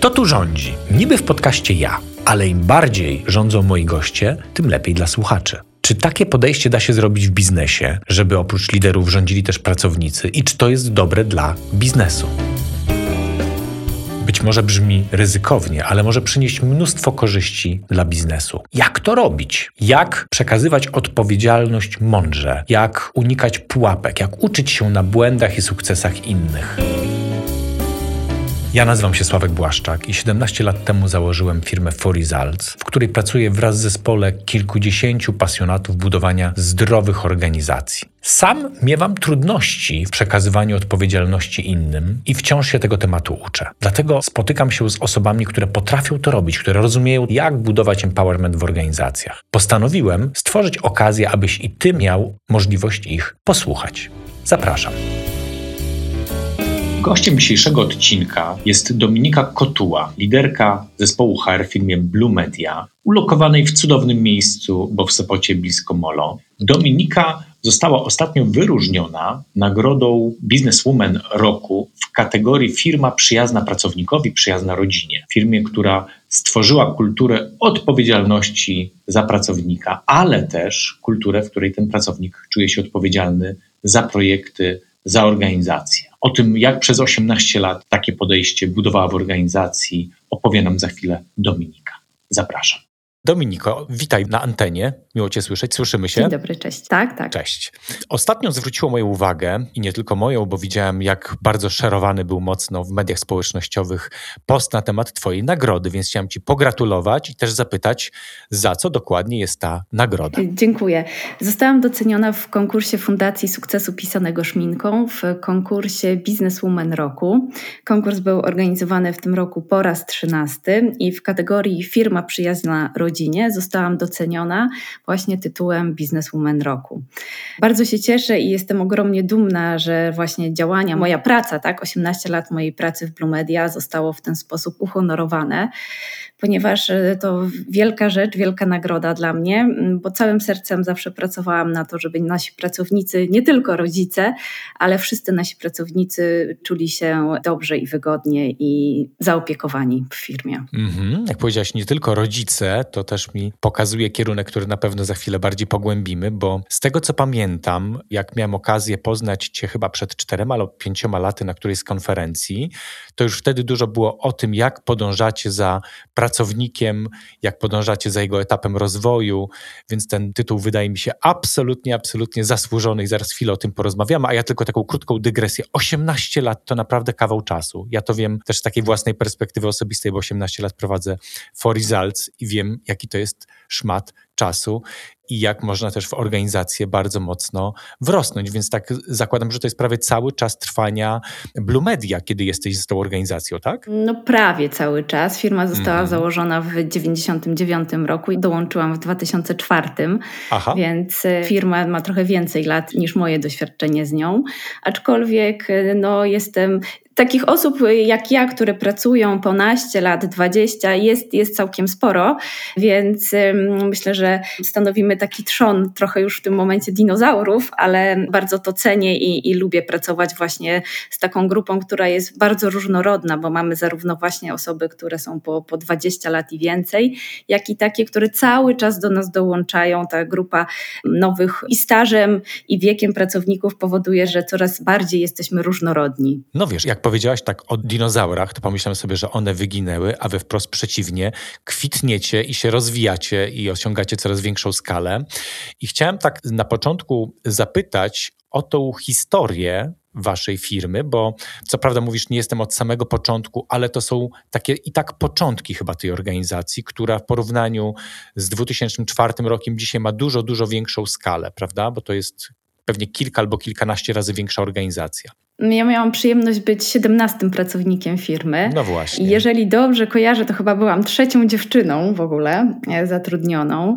Kto tu rządzi? Niby w podcaście ja, ale im bardziej rządzą moi goście, tym lepiej dla słuchaczy. Czy takie podejście da się zrobić w biznesie, żeby oprócz liderów rządzili też pracownicy i czy to jest dobre dla biznesu? Być może brzmi ryzykownie, ale może przynieść mnóstwo korzyści dla biznesu. Jak to robić? Jak przekazywać odpowiedzialność mądrze? Jak unikać pułapek? Jak uczyć się na błędach i sukcesach innych? Ja nazywam się Sławek Błaszczak i 17 lat temu założyłem firmę For Results, w której pracuję wraz z zespole kilkudziesięciu pasjonatów budowania zdrowych organizacji. Sam miewam trudności w przekazywaniu odpowiedzialności innym i wciąż się tego tematu uczę. Dlatego spotykam się z osobami, które potrafią to robić, które rozumieją, jak budować empowerment w organizacjach. Postanowiłem stworzyć okazję, abyś i ty miał możliwość ich posłuchać. Zapraszam. Gościem dzisiejszego odcinka jest Dominika Kotuła, liderka zespołu HR w firmie Blue Media, ulokowanej w cudownym miejscu, bo w Sopocie blisko Molo. Dominika została ostatnio wyróżniona nagrodą Businesswoman Roku w kategorii firma przyjazna pracownikowi, przyjazna rodzinie. Firmie, która stworzyła kulturę odpowiedzialności za pracownika, ale też kulturę, w której ten pracownik czuje się odpowiedzialny za projekty, za organizację. O tym, jak przez 18 lat takie podejście budowała w organizacji, opowie nam za chwilę Dominika. Zapraszam. Dominiko, witaj na antenie. Miło Cię słyszeć. Słyszymy się? Dzień dobry, cześć. Tak, tak. Cześć. Ostatnio zwróciło moją uwagę i nie tylko moją, bo widziałem, jak bardzo szerowany był mocno w mediach społecznościowych post na temat Twojej nagrody, więc chciałem Ci pogratulować i też zapytać, za co dokładnie jest ta nagroda. Dziękuję. Zostałam doceniona w konkursie Fundacji Sukcesu Pisanego Szminką w konkursie Businesswoman Roku. Konkurs był organizowany w tym roku po raz trzynasty i w kategorii Firma Przyjazna Rodzinie zostałam doceniona właśnie tytułem Businesswoman Roku. Bardzo się cieszę i jestem ogromnie dumna, że właśnie działania, moja praca, tak, 18 lat mojej pracy w Blue Media zostało w ten sposób uhonorowane ponieważ e, to wielka rzecz, wielka nagroda dla mnie, bo całym sercem zawsze pracowałam na to, żeby nasi pracownicy, nie tylko rodzice, ale wszyscy nasi pracownicy czuli się dobrze i wygodnie i zaopiekowani w firmie. Mhm. Jak powiedziałaś, nie tylko rodzice, to też mi pokazuje kierunek, który na pewno za chwilę bardziej pogłębimy, bo z tego co pamiętam, jak miałem okazję poznać Cię chyba przed czterema lub pięcioma laty na którejś z konferencji, to już wtedy dużo było o tym, jak podążacie za pracownikiem, jak podążacie za jego etapem rozwoju, więc ten tytuł wydaje mi się absolutnie, absolutnie zasłużony i zaraz chwilę o tym porozmawiamy, a ja tylko taką krótką dygresję. 18 lat to naprawdę kawał czasu. Ja to wiem też z takiej własnej perspektywy osobistej, bo 18 lat prowadzę For Results i wiem, jaki to jest szmat czasu i jak można też w organizację bardzo mocno wrosnąć. Więc tak zakładam, że to jest prawie cały czas trwania Blue Media, kiedy jesteś z tą organizacją, tak? No prawie cały czas. Firma została mm. założona w 1999 roku i dołączyłam w 2004, Aha. więc e, firma ma trochę więcej lat niż moje doświadczenie z nią. Aczkolwiek e, no, jestem takich osób jak ja, które pracują po naście lat, 20, jest, jest całkiem sporo, więc myślę, że stanowimy taki trzon trochę już w tym momencie dinozaurów, ale bardzo to cenię i, i lubię pracować właśnie z taką grupą, która jest bardzo różnorodna, bo mamy zarówno właśnie osoby, które są po, po 20 lat i więcej, jak i takie, które cały czas do nas dołączają. Ta grupa nowych i stażem, i wiekiem pracowników powoduje, że coraz bardziej jesteśmy różnorodni. No wiesz, jak powiedziałaś tak o dinozaurach, to pomyślałem sobie, że one wyginęły, a wy wprost przeciwnie, kwitniecie i się rozwijacie i osiągacie coraz większą skalę. I chciałem tak na początku zapytać o tą historię waszej firmy, bo co prawda mówisz, nie jestem od samego początku, ale to są takie i tak początki chyba tej organizacji, która w porównaniu z 2004 rokiem dzisiaj ma dużo, dużo większą skalę, prawda? Bo to jest pewnie kilka albo kilkanaście razy większa organizacja. Ja miałam przyjemność być 17 pracownikiem firmy. No właśnie. I jeżeli dobrze kojarzę, to chyba byłam trzecią dziewczyną w ogóle e, zatrudnioną.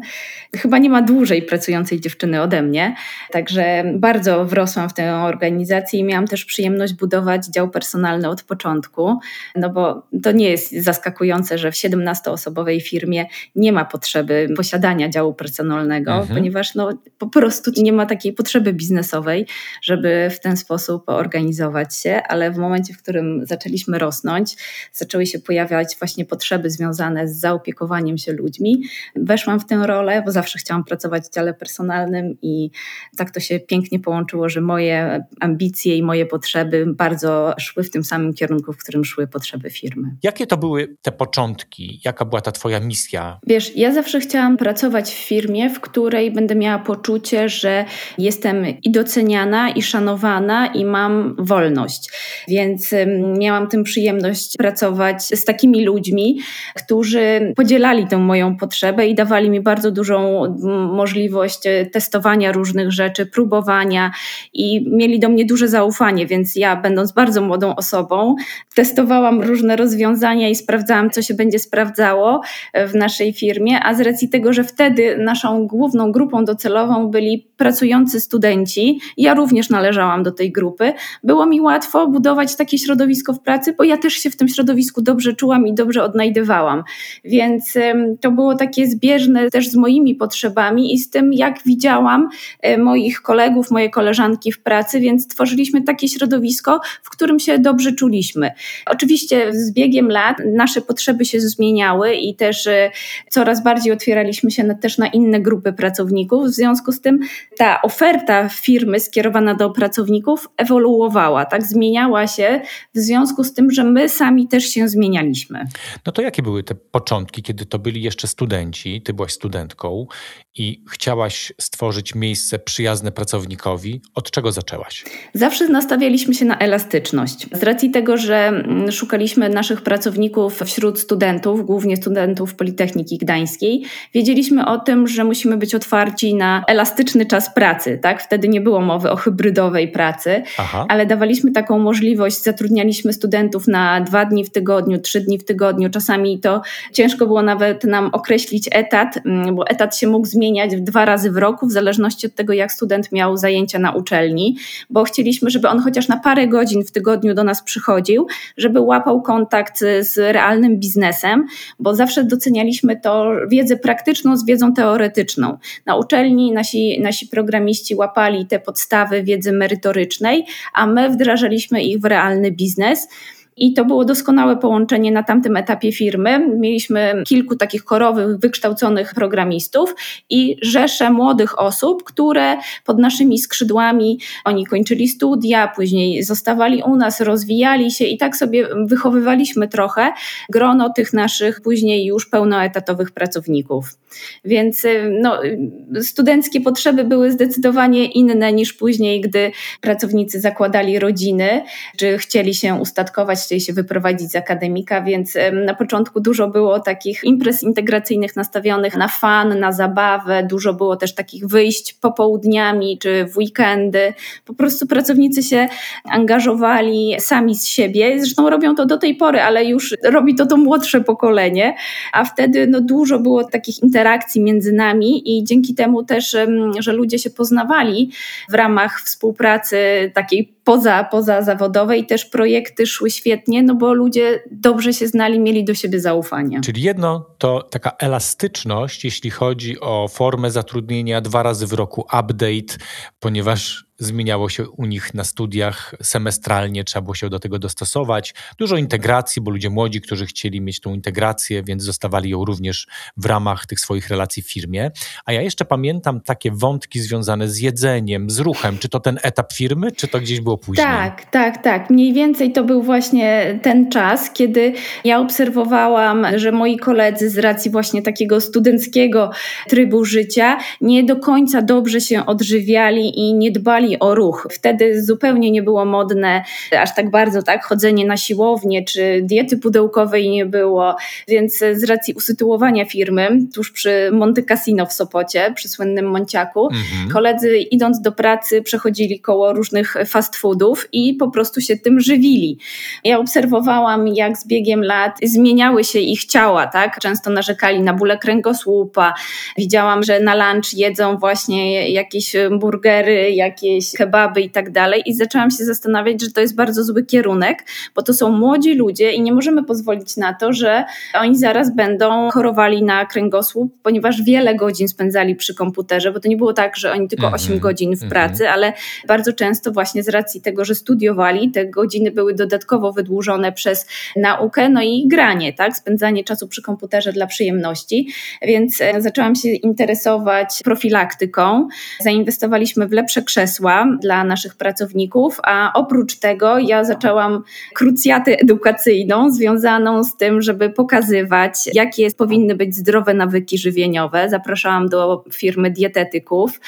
Chyba nie ma dłużej pracującej dziewczyny ode mnie. Także bardzo wrosłam w tę organizację i miałam też przyjemność budować dział personalny od początku. No bo to nie jest zaskakujące, że w 17-osobowej firmie nie ma potrzeby posiadania działu personalnego, mhm. ponieważ no, po prostu nie ma takiej potrzeby biznesowej, żeby w ten sposób organizować się, ale w momencie, w którym zaczęliśmy rosnąć, zaczęły się pojawiać właśnie potrzeby związane z zaopiekowaniem się ludźmi. Weszłam w tę rolę, bo zawsze chciałam pracować w dziale personalnym i tak to się pięknie połączyło, że moje ambicje i moje potrzeby bardzo szły w tym samym kierunku, w którym szły potrzeby firmy. Jakie to były te początki? Jaka była ta Twoja misja? Wiesz, ja zawsze chciałam pracować w firmie, w której będę miała poczucie, że jestem i doceniana, i szanowana, i mam wolność. Więc miałam tę przyjemność pracować z takimi ludźmi, którzy podzielali tę moją potrzebę i dawali mi bardzo dużą możliwość e, testowania różnych rzeczy, próbowania i mieli do mnie duże zaufanie, więc ja, będąc bardzo młodą osobą, testowałam różne rozwiązania i sprawdzałam, co się będzie sprawdzało e, w naszej firmie, a z racji tego, że wtedy naszą główną grupą docelową byli pracujący studenci, ja również należałam do tej grupy, było mi łatwo budować takie środowisko w pracy, bo ja też się w tym środowisku dobrze czułam i dobrze odnajdywałam. Więc to było takie zbieżne też z moimi potrzebami i z tym, jak widziałam e, moich kolegów, moje koleżanki w pracy, więc tworzyliśmy takie środowisko, w którym się dobrze czuliśmy. Oczywiście z biegiem lat nasze potrzeby się zmieniały i też e, coraz bardziej otwieraliśmy się na, też na inne grupy pracowników. W związku z tym ta oferta firmy skierowana do pracowników ewoluowała, tak? Zmieniała się w związku z tym, że my sami też się zmienialiśmy. No to jakie były te początki, kiedy to byli jeszcze studenci, ty byłaś studentką i chciałaś stworzyć miejsce przyjazne pracownikowi? Od czego zaczęłaś? Zawsze nastawialiśmy się na elastyczność. Z racji tego, że mm, szukaliśmy naszych pracowników wśród studentów, głównie studentów Politechniki Gdańskiej, wiedzieliśmy o tym, że musimy być otwarci na elastyczny czas pracy. Tak? Wtedy nie było mowy o hybrydowej pracy, Aha. ale dawaliśmy taką możliwość, zatrudnialiśmy studentów na dwa dni w tygodniu, trzy dni w tygodniu. Czasami to ciężko było nawet nam określić etat, mm, bo etat się mógł zmienić zmieniać dwa razy w roku, w zależności od tego, jak student miał zajęcia na uczelni, bo chcieliśmy, żeby on chociaż na parę godzin w tygodniu do nas przychodził, żeby łapał kontakt z realnym biznesem, bo zawsze docenialiśmy to wiedzę praktyczną z wiedzą teoretyczną. Na uczelni nasi, nasi programiści łapali te podstawy wiedzy merytorycznej, a my wdrażaliśmy ich w realny biznes. I to było doskonałe połączenie na tamtym etapie firmy. Mieliśmy kilku takich korowych, wykształconych programistów i rzesze młodych osób, które pod naszymi skrzydłami, oni kończyli studia, później zostawali u nas, rozwijali się i tak sobie wychowywaliśmy trochę grono tych naszych później już pełnoetatowych pracowników. Więc y, no, studenckie potrzeby były zdecydowanie inne niż później, gdy pracownicy zakładali rodziny, czy chcieli się ustatkować chcieli się wyprowadzić z akademika, więc na początku dużo było takich imprez integracyjnych nastawionych na fan, na zabawę, dużo było też takich wyjść popołudniami czy w weekendy. Po prostu pracownicy się angażowali sami z siebie. Zresztą robią to do tej pory, ale już robi to to młodsze pokolenie, a wtedy no, dużo było takich interakcji między nami i dzięki temu też, że ludzie się poznawali w ramach współpracy takiej poza, poza zawodowej też projekty szły świetnie, no bo ludzie dobrze się znali, mieli do siebie zaufanie. Czyli jedno to taka elastyczność, jeśli chodzi o formę zatrudnienia, dwa razy w roku update, ponieważ zmieniało się u nich na studiach semestralnie, trzeba było się do tego dostosować. Dużo integracji, bo ludzie młodzi, którzy chcieli mieć tą integrację, więc zostawali ją również w ramach tych swoich relacji w firmie. A ja jeszcze pamiętam takie wątki związane z jedzeniem, z ruchem. Czy to ten etap firmy, czy to gdzieś było później? Tak, tak, tak. Mniej więcej to był właśnie ten czas, kiedy ja obserwowałam, że moi koledzy z racji właśnie takiego studenckiego trybu życia nie do końca dobrze się odżywiali i nie dbali o ruch. Wtedy zupełnie nie było modne aż tak bardzo, tak, chodzenie na siłownię, czy diety pudełkowej nie było, więc z racji usytuowania firmy tuż przy Monte Cassino w Sopocie, przy słynnym Monciaku, mhm. koledzy idąc do pracy przechodzili koło różnych fast foodów i po prostu się tym żywili. Ja obserwowałam, jak z biegiem lat zmieniały się ich ciała, tak? Często narzekali na bóle kręgosłupa. Widziałam, że na lunch jedzą właśnie jakieś burgery, jakieś jakieś kebaby i tak dalej. I zaczęłam się zastanawiać, że to jest bardzo zły kierunek, bo to są młodzi ludzie i nie możemy pozwolić na to, że oni zaraz będą chorowali na kręgosłup, ponieważ wiele godzin spędzali przy komputerze, bo to nie było tak, że oni tylko mm -hmm. 8 godzin w -hmm. pracy, ale bardzo często właśnie z racji tego, że studiowali, te godziny były dodatkowo wydłużone przez naukę, no i granie, tak, spędzanie czasu przy komputerze dla przyjemności, więc e, zaczęłam się interesować profilaktyką. Zainwestowaliśmy w lepsze dla naszych pracowników, a oprócz tego ja zaczęłam krucjatę edukacyjną związaną z tym, żeby pokazywać, jakie powinny być zdrowe nawyki żywieniowe. Zapraszałam do firmy dietetyków,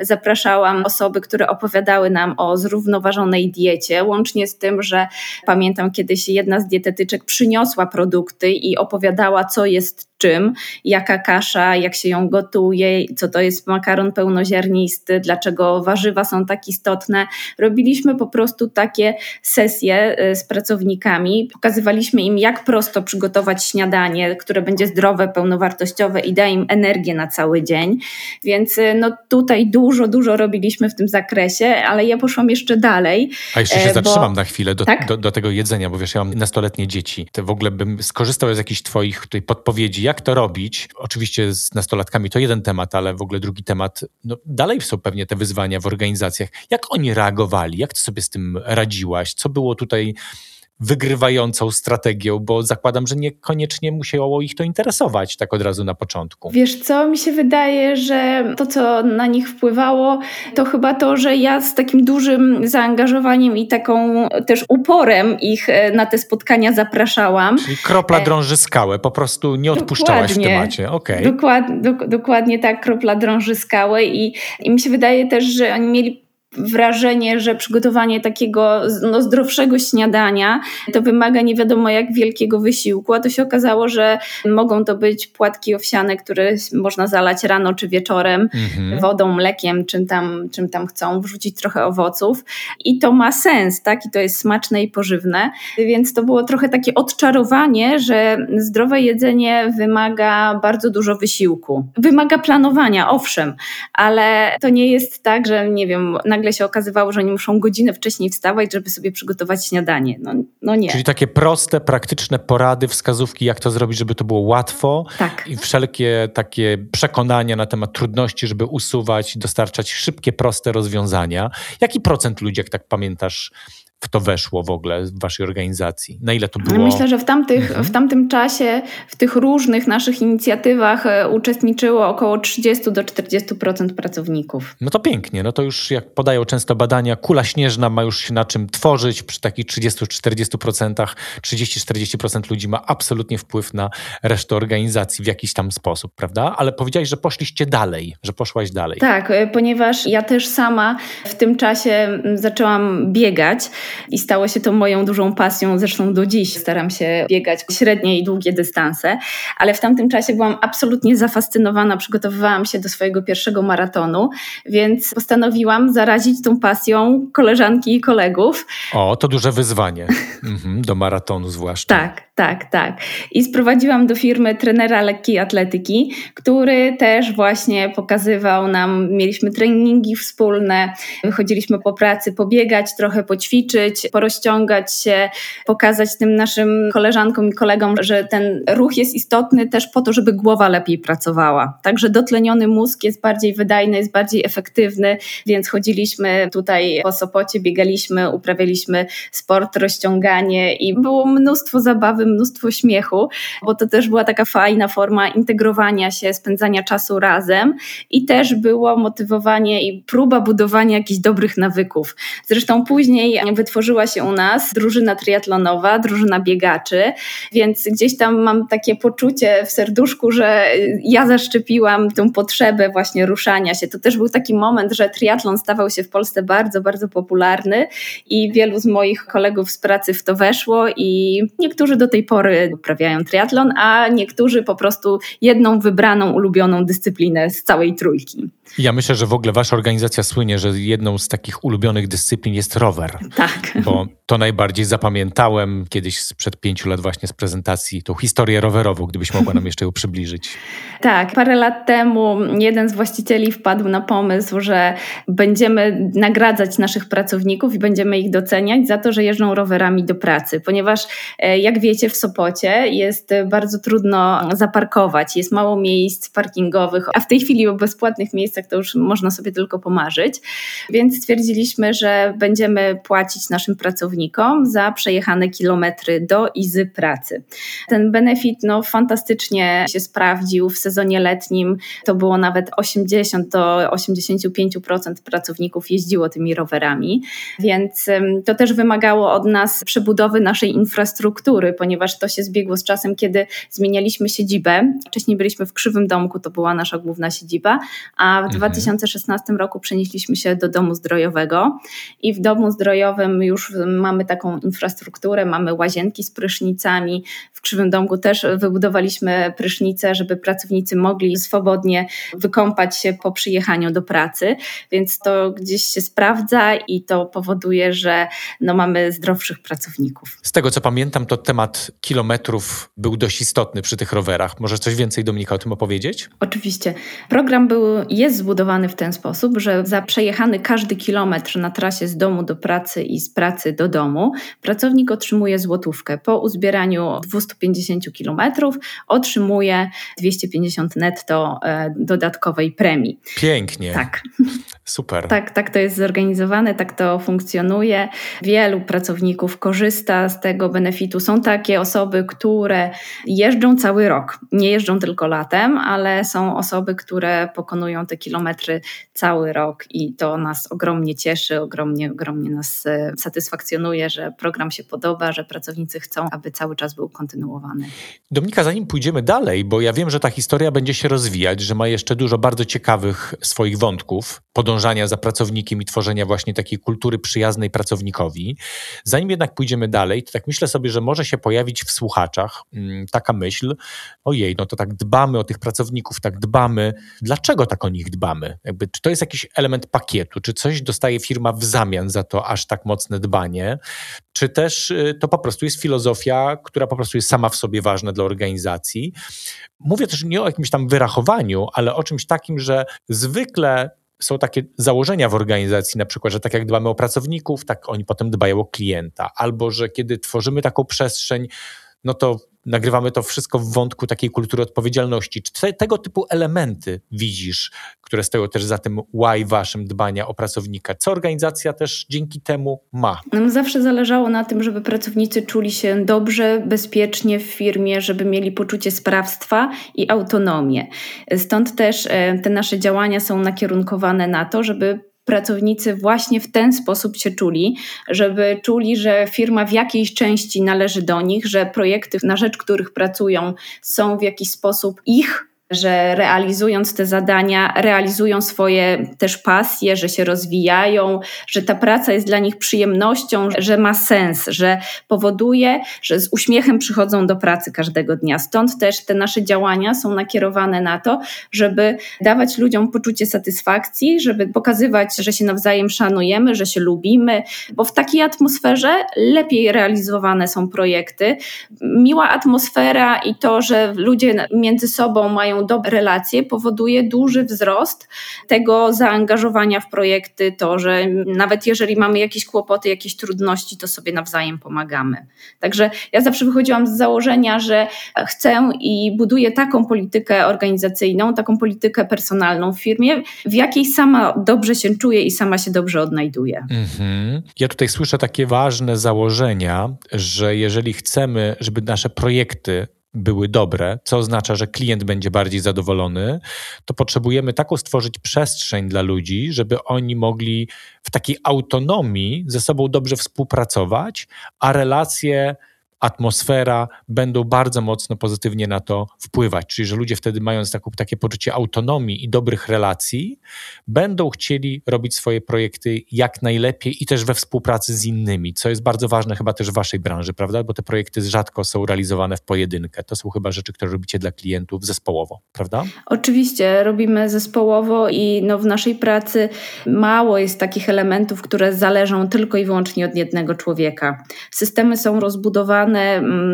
zapraszałam osoby, które opowiadały nam o zrównoważonej diecie, łącznie z tym, że pamiętam kiedyś jedna z dietetyczek przyniosła produkty i opowiadała, co jest czym, jaka kasza, jak się ją gotuje, co to jest makaron pełnoziarnisty, dlaczego warzywa są tak istotne. Robiliśmy po prostu takie sesje y, z pracownikami, pokazywaliśmy im, jak prosto przygotować śniadanie, które będzie zdrowe, pełnowartościowe i da im energię na cały dzień. Więc y, no tutaj dużo, dużo robiliśmy w tym zakresie, ale ja poszłam jeszcze dalej. A jeszcze się e, bo... zatrzymam na chwilę do, tak? do, do, tego jedzenia, bo wiesz, ja mam nastoletnie dzieci. To w ogóle bym skorzystał z jakichś twoich tutaj podpowiedzi, jak to robić? Oczywiście z nastolatkami to jeden temat, ale w ogóle drugi temat. No, dalej są pewnie te wyzwania w organizacjach. Jak oni reagowali? Jak ty sobie z tym radziłaś? Co było tutaj wygrywającą strategią, bo zakładam, że niekoniecznie musiało ich to interesować tak od razu na początku. Wiesz co, mi się wydaje, że to, co na nich wpływało, to chyba to, że ja z takim dużym zaangażowaniem i taką też uporem ich e, na te spotkania zapraszałam. Czyli kropla e, drąży skałę, po prostu nie odpuszczałaś dokładnie, w temacie. Okay. Dokład, do, dokładnie tak, kropla drąży skałę i, i mi się wydaje też, że oni mieli wrażenie, że przygotowanie takiego no, zdrowszego śniadania to wymaga nie wiadomo jak wielkiego wysiłku, a to się okazało, że mogą to być płatki owsiane, które można zalać rano czy wieczorem mhm. wodą, mlekiem, czym tam, czym tam chcą, wrzucić trochę owoców i to ma sens, tak? I to jest smaczne i pożywne, więc to było trochę takie odczarowanie, że zdrowe jedzenie wymaga bardzo dużo wysiłku. Wymaga planowania, owszem, ale to nie jest tak, że nie wiem, na nagle się okazywało, że oni muszą godzinę wcześniej wstawać, żeby sobie przygotować śniadanie. No, no nie. Czyli takie proste, praktyczne porady, wskazówki, jak to zrobić, żeby to było łatwo. Tak. I wszelkie takie przekonania na temat trudności, żeby usuwać, dostarczać szybkie, proste rozwiązania. Jaki procent ludzi, jak tak pamiętasz, w to weszło w ogóle w waszej organizacji? Na ile to było? Myślę, że w, tamtych, mhm. w tamtym czasie w tych różnych naszych inicjatywach e, uczestniczyło około 30 do 40% pracowników. No to pięknie. No to już jak podają często badania, kula śnieżna ma już się na czym tworzyć. Przy takich 30-40%, 30-40% ludzi ma absolutnie wpływ na resztę organizacji w jakiś tam sposób, prawda? Ale powiedziałeś, że poszliście dalej, że poszłaś dalej. Tak, e, ponieważ ja też sama w tym czasie zaczęłam biegać i stało się to moją dużą pasją, zresztą do dziś staram się biegać średnie i długie dystanse, ale w tamtym czasie byłam absolutnie zafascynowana, przygotowywałam się do swojego pierwszego maratonu, więc postanowiłam zarazić tą pasją koleżanki i kolegów. O, to duże wyzwanie. Mhm, do maratonu zwłaszcza. Tak, tak, tak. I sprowadziłam do firmy trenera lekkiej atletyki, który też właśnie pokazywał nam, mieliśmy treningi wspólne, wychodziliśmy po pracy pobiegać, trochę poćwiczyć, porozciągać się, pokazać tym naszym koleżankom i kolegom, że ten ruch jest istotny też po to, żeby głowa lepiej pracowała. Także dotleniony mózg jest bardziej wydajny, jest bardziej efektywny, więc chodziliśmy tutaj po Sopocie, biegaliśmy, uprawialiśmy sport, rozciąganie i było mnóstwo zabawy, mnóstwo śmiechu, bo to też była taka fajna forma integrowania się, spędzania czasu razem i też było motywowanie i próba budowania jakichś dobrych nawyków. Zresztą później wytworzyła się u nas drużyna triatlonowa, drużyna biegaczy, więc gdzieś tam mam takie poczucie w serduszku, że ja zaszczepiłam tą potrzebę właśnie ruszania się. To też był taki moment, że triatlon stawał się w Polsce bardzo, bardzo popularny i wielu z moich kolegów z pracy w to weszło i niektórzy do tej pory uprawiają triatlon, a niektórzy po prostu jedną wybraną, ulubioną dyscyplinę z całej trójki. Ja myślę, że w ogóle wasza organizacja słynie, że jedną z takich ulubionych dyscyplin jest rower. Tak. Bo to najbardziej zapamiętałem kiedyś sprzed pięciu lat właśnie z prezentacji, tą historię rowerową, gdybyś mogła nam jeszcze ją przybliżyć. Tak, parę lat temu jeden z właścicieli wpadł na pomysł, że będziemy nagradzać naszych pracowników i będziemy ich doceniać za to, że jeżdżą rowerami do pracy, ponieważ e, jak wiecie w Sopocie jest bardzo trudno zaparkować, jest mało miejsc parkingowych, a w tej chwili o bezpłatnych miejscach to już można sobie tylko pomarzyć, więc stwierdziliśmy, że będziemy płacić naszym pracownikom za przejechane kilometry do i z pracy. Ten benefit no, fantastycznie się sprawdził w sezonie letnim, to było nawet 80 do 85% pracowników jeździło tymi rowerami, więc to też wymagało od nas przebudowy naszej infrastruktury, ponieważ to się zbiegło z czasem, kiedy zmienialiśmy siedzibę. Wcześniej byliśmy w Krzywym Domku, to była nasza główna siedziba, a w mhm. 2016 roku przenieśliśmy się do domu zdrojowego i w domu zdrojowym już mamy taką infrastrukturę, mamy łazienki z prysznicami. W Krzywym Domku też wybudowaliśmy prysznice, żeby pracownicy mogli swobodnie wykąpać się po przyjechaniu do pracy, więc to gdzieś się sprawdza i to powoduje, że no mamy zdrowszych pracowników. Z tego co pamiętam, to temat kilometrów był dość istotny przy tych rowerach. Może coś więcej Dominika o tym opowiedzieć? Oczywiście. Program był, jest zbudowany w ten sposób, że za przejechany każdy kilometr na trasie z domu do pracy i z pracy do domu, pracownik otrzymuje złotówkę. Po uzbieraniu 250 kilometrów otrzymuje 250 netto e, dodatkowej premii. Pięknie. Tak. Super. Tak, tak to jest zorganizowane, tak to funkcjonuje. Wielu pracowników korzysta z tego benefitu. Są takie osoby, które jeżdżą cały rok. Nie jeżdżą tylko latem, ale są osoby, które pokonują te kilometry cały rok i to nas ogromnie cieszy, ogromnie, ogromnie nas e, satysfakcjonuje, że program się podoba, że pracownicy chcą, aby cały czas był kontynuowany. Dominika, zanim pójdziemy dalej, bo ja wiem, że ta historia będzie się rozwijać, że ma jeszcze dużo bardzo ciekawych swoich wątków, podążania za pracownikiem i tworzenia właśnie takiej kultury przyjaznej pracownikowi. Zanim jednak pójdziemy dalej, to tak myślę sobie, że może się pojawić w słuchaczach mm, taka myśl, ojej, no to tak dbamy o tych pracowników, tak dbamy. Dlaczego tak o nich dbamy? Jakby, czy to jest jakiś element pakietu? Czy coś dostaje firma w zamian za to aż tak mocne dbanie? Czy też y, to po prostu jest filozofia, która po prostu jest sama w sobie ważna dla organizacji? Mówię też nie o jakimś tam wyrachowaniu, ale o czymś takim, że zwykle są takie założenia w organizacji, na przykład, że tak jak dbamy o pracowników, tak oni potem dbają o klienta, albo że kiedy tworzymy taką przestrzeń, no to nagrywamy to wszystko w wątku takiej kultury odpowiedzialności. Czy te, tego typu elementy widzisz, które stoją też za tym why waszym dbania o pracownika? Co organizacja też dzięki temu ma? Nam zawsze zależało na tym, żeby pracownicy czuli się dobrze, bezpiecznie w firmie, żeby mieli poczucie sprawstwa i autonomię. Stąd też e, te nasze działania są nakierunkowane na to, żeby pracownicy właśnie w ten sposób się czuli, żeby czuli, że firma w jakiejś części należy do nich, że projekty, na rzecz których pracują, są w jakiś sposób ich że realizując te zadania, realizują swoje też pasje, że się rozwijają, że ta praca jest dla nich przyjemnością, że ma sens, że powoduje, że z uśmiechem przychodzą do pracy każdego dnia. Stąd też te nasze działania są nakierowane na to, żeby dawać ludziom poczucie satysfakcji, żeby pokazywać, że się nawzajem szanujemy, że się lubimy, bo w takiej atmosferze lepiej realizowane są projekty. Miła atmosfera i to, że ludzie między sobą mają dobre relacje, powoduje duży wzrost tego zaangażowania w projekty, to, że nawet jeżeli mamy jakieś kłopoty, jakieś trudności, to sobie nawzajem pomagamy. Także ja zawsze wychodziłam z założenia, że chcę i buduję taką politykę organizacyjną, taką politykę personalną w firmie, w jakiej sama dobrze się czuję i sama się dobrze odnajduję. Mhm. Ja tutaj słyszę takie ważne założenia, że jeżeli chcemy, żeby nasze projekty były dobre, co oznacza, że klient będzie bardziej zadowolony, to potrzebujemy taką stworzyć przestrzeń dla ludzi, żeby oni mogli w takiej autonomii ze sobą dobrze współpracować, a relacje atmosfera będą bardzo mocno pozytywnie na to wpływać. Czyli, że ludzie wtedy mając taką, takie poczucie autonomii i dobrych relacji, będą chcieli robić swoje projekty jak najlepiej i też we współpracy z innymi, co jest bardzo ważne chyba też w waszej branży, prawda? Bo te projekty rzadko są realizowane w pojedynkę. To są chyba rzeczy, które robicie dla klientów zespołowo, prawda? Oczywiście, robimy zespołowo i no w naszej pracy mało jest takich elementów, które zależą tylko i wyłącznie od jednego człowieka. Systemy są rozbudowane,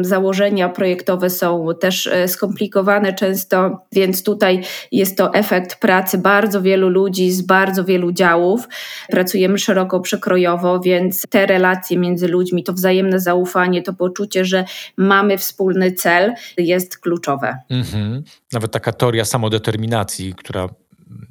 założenia projektowe są też e, skomplikowane często, więc tutaj jest to efekt pracy bardzo wielu ludzi z bardzo wielu działów. Pracujemy szeroko przekrojowo, więc te relacje między ludźmi, to wzajemne zaufanie, to poczucie, że mamy wspólny cel jest kluczowe. Mhm. Nawet taka teoria samodeterminacji, która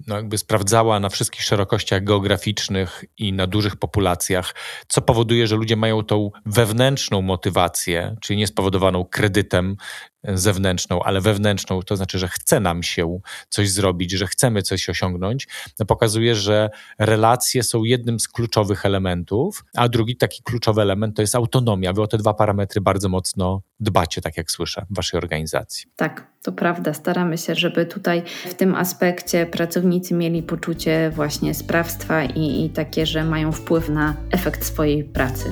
no jakby sprawdzała na wszystkich szerokościach geograficznych i na dużych populacjach, co powoduje, że ludzie mają tą wewnętrzną motywację, czyli nie spowodowaną kredytem zewnętrzną, ale wewnętrzną, to znaczy, że chce nam się coś zrobić, że chcemy coś osiągnąć, no pokazuje, że relacje są jednym z kluczowych elementów, a drugi taki kluczowy element to jest autonomia. Wy o te dwa parametry bardzo mocno dbacie, tak jak słyszę, w waszej organizacji. Tak, to prawda. Staramy się, żeby tutaj w tym aspekcie pracownicy mieli poczucie właśnie sprawstwa i, i takie, że mają wpływ na efekt swojej pracy.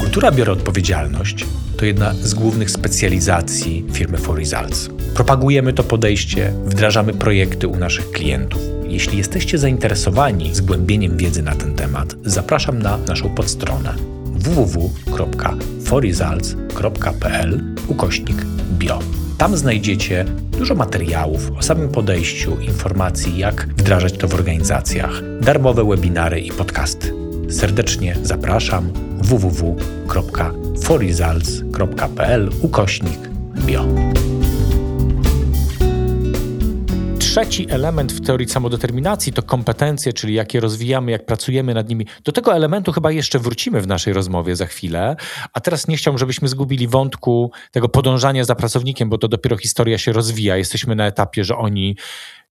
Kultura biorę odpowiedzialność to jedna z głównych specjalizacji firmy For Results. Propagujemy to podejście, wdrażamy projekty u naszych klientów. Jeśli jesteście zainteresowani zgłębieniem wiedzy na ten temat, zapraszam na naszą podstronę www.forresults.pl ukośnik bio. Tam znajdziecie dużo materiałów o samym podejściu, informacji, jak wdrażać to w organizacjach, darmowe webinary i podcasty. Serdecznie zapraszam www.forresults.pl ukośnik bio. Trzeci element w teorii samodeterminacji to kompetencje, czyli jakie rozwijamy, jak pracujemy nad nimi. Do tego elementu chyba jeszcze wrócimy w naszej rozmowie za chwilę. A teraz nie chciałbym, żebyśmy zgubili wątku tego podążania za pracownikiem, bo to dopiero historia się rozwija. Jesteśmy na etapie, że oni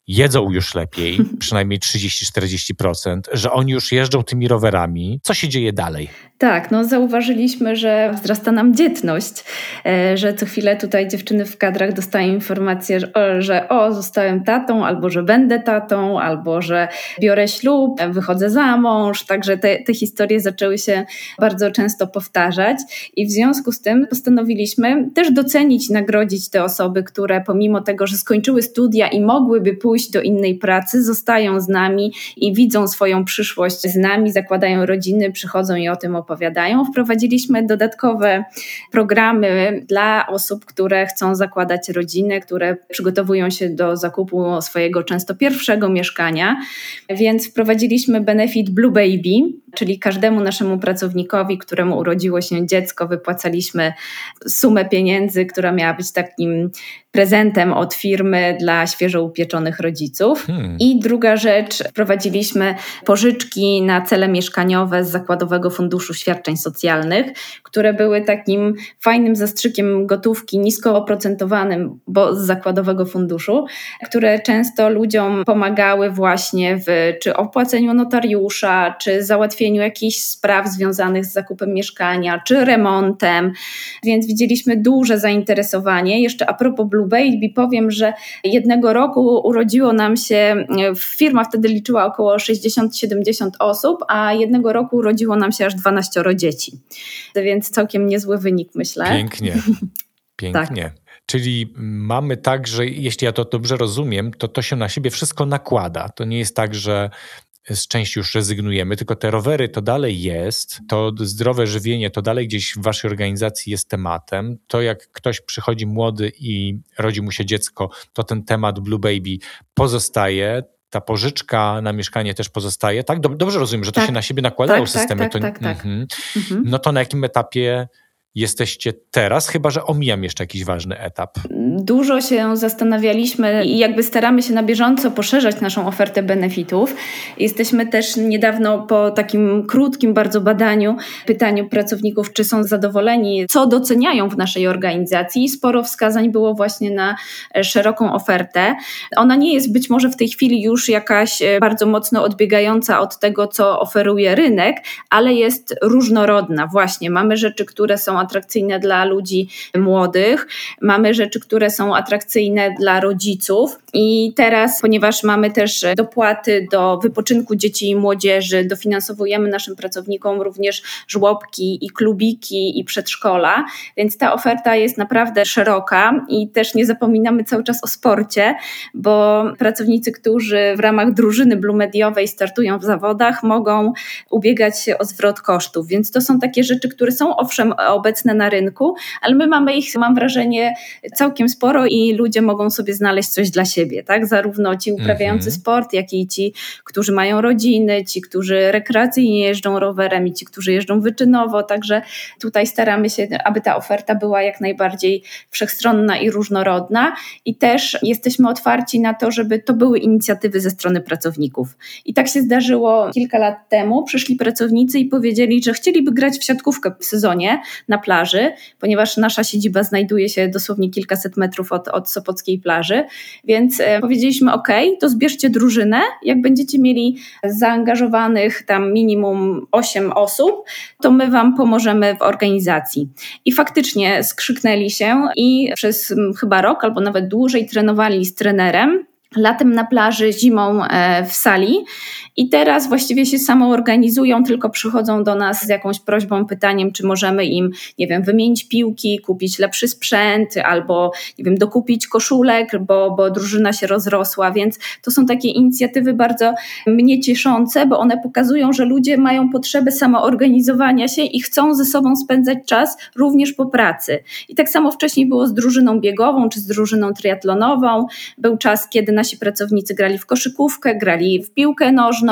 jedzą już lepiej, przynajmniej 30-40%, że oni już jeżdżą tymi rowerami. Co się dzieje dalej? Tak, no zauważyliśmy, że wzrasta nam dzietność, e, że co chwilę tutaj dziewczyny w kadrach dostają informację, że o, że o, zostałem tatą, albo że będę tatą, albo że biorę ślub, wychodzę za mąż, także te, te historie zaczęły się bardzo często powtarzać i w związku z tym postanowiliśmy też docenić, nagrodzić te osoby, które pomimo tego, że skończyły studia i mogłyby pójść do innej pracy, zostają z nami i widzą swoją przyszłość z nami, zakładają rodziny, przychodzą i o tym opowiadają. Wprowadziliśmy dodatkowe programy dla osób, które chcą zakładać rodziny, które przygotowują się do zakupu swojego często pierwszego mieszkania. Więc wprowadziliśmy benefit Blue Baby, czyli każdemu naszemu pracownikowi, któremu urodziło się dziecko, wypłacaliśmy sumę pieniędzy, która miała być takim prezentem od firmy dla świeżo upieczonych rodziców. Hmm. I druga rzecz, wprowadziliśmy pożyczki na cele mieszkaniowe z Zakładowego Funduszu Świadczeń Socjalnych, które były takim fajnym zastrzykiem gotówki nisko oprocentowanym, bo z Zakładowego Funduszu, które często ludziom pomagały właśnie w czy opłaceniu notariusza, czy załatwieniu jakichś spraw związanych z zakupem mieszkania, czy remontem. Więc widzieliśmy duże zainteresowanie. Jeszcze a propos Blue Baby powiem, że jednego roku urodziło nam się, firma wtedy liczyła około 60-70 osób, a jednego roku urodziło nam się aż 12 dzieci. Więc całkiem niezły wynik, myślę. Pięknie. Pięknie. tak. Czyli mamy tak, że jeśli ja to dobrze rozumiem, to to się na siebie wszystko nakłada. To nie jest tak, że z części już rezygnujemy, tylko te rowery to dalej jest, to zdrowe żywienie to dalej gdzieś w waszej organizacji jest tematem. To jak ktoś przychodzi młody i rodzi mu się dziecko, to ten temat Blue Baby pozostaje, ta pożyczka na mieszkanie też pozostaje, tak? Dobrze rozumiem, że to tak, się na siebie nakładają tak, tak systemy. Tak, tak, to, tak, mhm. mhm. No to na jakim etapie jesteście teraz, chyba że omijam jeszcze jakiś ważny etap? Dużo się zastanawialiśmy i jakby staramy się na bieżąco poszerzać naszą ofertę benefitów. Jesteśmy też niedawno po takim krótkim bardzo badaniu, pytaniu pracowników, czy są zadowoleni, co doceniają w naszej organizacji. Sporo wskazań było właśnie na szeroką ofertę. Ona nie jest być może w tej chwili już jakaś bardzo mocno odbiegająca od tego, co oferuje rynek, ale jest różnorodna. Właśnie mamy rzeczy, które są atrakcyjne dla ludzi młodych, mamy rzeczy, które są atrakcyjne dla rodziców. I teraz, ponieważ mamy też dopłaty do wypoczynku dzieci i młodzieży, dofinansowujemy naszym pracownikom również żłobki i klubiki i przedszkola, więc ta oferta jest naprawdę szeroka i też nie zapominamy cały czas o sporcie, bo pracownicy, którzy w ramach drużyny Blumediowej startują w zawodach, mogą ubiegać się o zwrot kosztów, więc to są takie rzeczy, które są owszem obecne na rynku, ale my mamy ich, mam wrażenie, całkiem sporo i ludzie mogą sobie znaleźć coś dla siebie, tak? Zarówno ci uprawiający mhm. sport, jak i ci, którzy mają rodziny, ci, którzy rekreacyjnie jeżdżą rowerem i ci, którzy jeżdżą wyczynowo, także tutaj staramy się, aby ta oferta była jak najbardziej wszechstronna i różnorodna i też jesteśmy otwarci na to, żeby to były inicjatywy ze strony pracowników. I tak się zdarzyło kilka lat temu. Przyszli pracownicy i powiedzieli, że chcieliby grać w siatkówkę w sezonie na plaży, ponieważ nasza siedziba znajduje się dosłownie kilkaset metrów od, od Sopockiej plaży, więc e, powiedzieliśmy, ok, to zbierzcie drużynę, jak będziecie mieli zaangażowanych tam minimum 8 osób, to my wam pomożemy w organizacji. I faktycznie skrzyknęli się i przez chyba rok albo nawet dłużej trenowali z trenerem latem na plaży, zimą e, w sali. I teraz właściwie się samo organizują, tylko przychodzą do nas z jakąś prośbą, pytaniem, czy możemy im, nie wiem, wymienić piłki, kupić lepszy sprzęt albo, nie wiem, dokupić koszulek, bo, bo drużyna się rozrosła. Więc to są takie inicjatywy bardzo mnie cieszące, bo one pokazują, że ludzie mają potrzebę samoorganizowania się i chcą ze sobą spędzać czas również po pracy. I tak samo wcześniej było z drużyną biegową czy z drużyną triatlonową. Był czas, kiedy nasi pracownicy grali w koszykówkę, grali w piłkę nożną,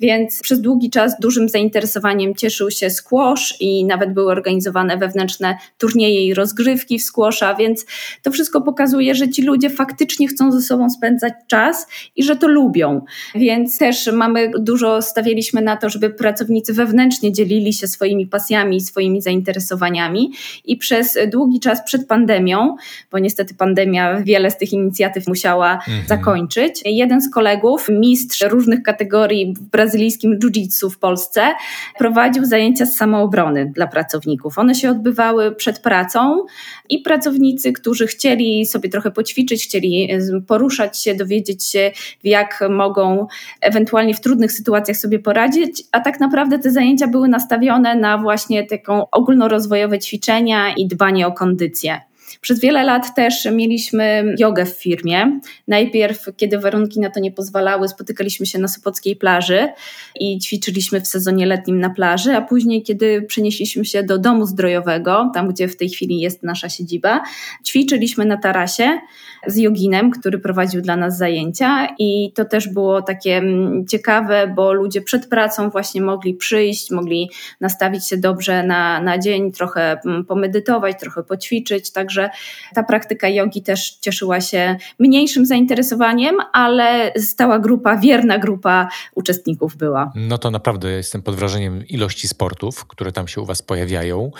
więc przez długi czas dużym zainteresowaniem cieszył się squash i nawet były organizowane wewnętrzne turnieje i rozgrywki w squasha, więc to wszystko pokazuje, że ci ludzie faktycznie chcą ze sobą spędzać czas i że to lubią. Więc też mamy dużo stawialiśmy na to, żeby pracownicy wewnętrznie dzielili się swoimi pasjami i swoimi zainteresowaniami i przez długi czas przed pandemią, bo niestety pandemia wiele z tych inicjatyw musiała mhm zakończyć. Jeden z kolegów, mistrz różnych kategorii w brazylijskim jiu-jitsu w Polsce, prowadził zajęcia z samoobrony dla pracowników. One się odbywały przed pracą i pracownicy, którzy chcieli sobie trochę poćwiczyć, chcieli poruszać się, dowiedzieć się, jak mogą ewentualnie w trudnych sytuacjach sobie poradzić, a tak naprawdę te zajęcia były nastawione na właśnie taką ogólnorozwojowe ćwiczenia i dbanie o kondycję. Przez wiele lat też mieliśmy jogę w firmie. Najpierw, kiedy warunki na to nie pozwalały, spotykaliśmy się na Sopockiej plaży i ćwiczyliśmy w sezonie letnim na plaży, a później, kiedy przenieśliśmy się do domu zdrojowego, tam gdzie w tej chwili jest nasza siedziba, ćwiczyliśmy na tarasie z joginem, który prowadził dla nas zajęcia i to też było takie mm, ciekawe, bo ludzie przed pracą właśnie mogli przyjść, mogli nastawić się dobrze na, na dzień, trochę mm, pomedytować, trochę poćwiczyć, także ta praktyka jogi też cieszyła się mniejszym zainteresowaniem, ale stała grupa, wierna grupa uczestników była. No to naprawdę jestem pod wrażeniem ilości sportów, które tam się u Was pojawiają.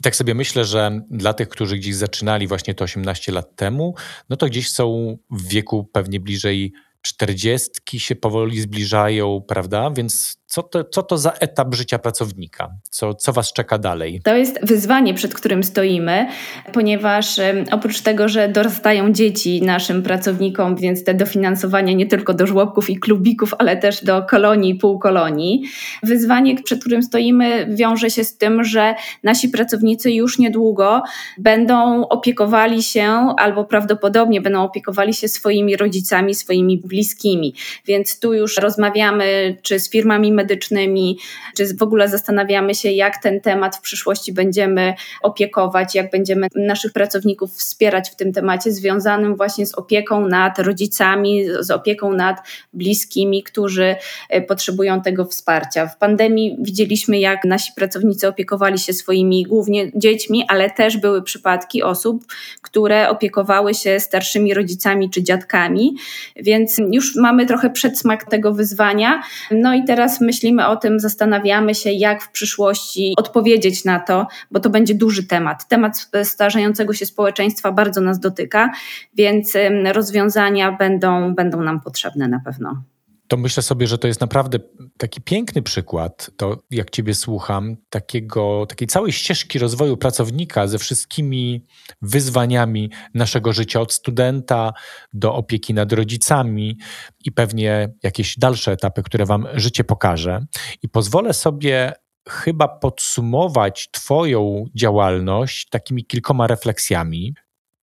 I tak sobie myślę, że dla tych, którzy gdzieś zaczynali właśnie to 18 lat temu, no to gdzieś są w wieku pewnie bliżej czterdziestki się powoli zbliżają, prawda? Więc co to, co to za etap życia pracownika? Co, co Was czeka dalej? To jest wyzwanie, przed którym stoimy, ponieważ oprócz tego, że dorastają dzieci naszym pracownikom, więc te dofinansowania nie tylko do żłobków i klubików, ale też do kolonii i półkolonii. Wyzwanie, przed którym stoimy, wiąże się z tym, że nasi pracownicy już niedługo będą opiekowali się, albo prawdopodobnie będą opiekowali się swoimi rodzicami, swoimi bliskimi. Więc tu już rozmawiamy czy z firmami medycznymi, czy w ogóle zastanawiamy się, jak ten temat w przyszłości będziemy opiekować, jak będziemy naszych pracowników wspierać w tym temacie związanym właśnie z opieką nad rodzicami, z opieką nad bliskimi, którzy e, potrzebują tego wsparcia. W pandemii widzieliśmy, jak nasi pracownicy opiekowali się swoimi głównie dziećmi, ale też były przypadki osób, które opiekowały się starszymi rodzicami czy dziadkami, więc już mamy trochę przedsmak tego wyzwania. No i teraz myślimy o tym, zastanawiamy się, jak w przyszłości odpowiedzieć na to, bo to będzie duży temat. Temat starzejącego się społeczeństwa bardzo nas dotyka, więc rozwiązania będą, będą nam potrzebne na pewno to myślę sobie, że to jest naprawdę taki piękny przykład, to jak Ciebie słucham, takiego, takiej całej ścieżki rozwoju pracownika ze wszystkimi wyzwaniami naszego życia, od studenta do opieki nad rodzicami i pewnie jakieś dalsze etapy, które Wam życie pokaże. I pozwolę sobie chyba podsumować Twoją działalność takimi kilkoma refleksjami.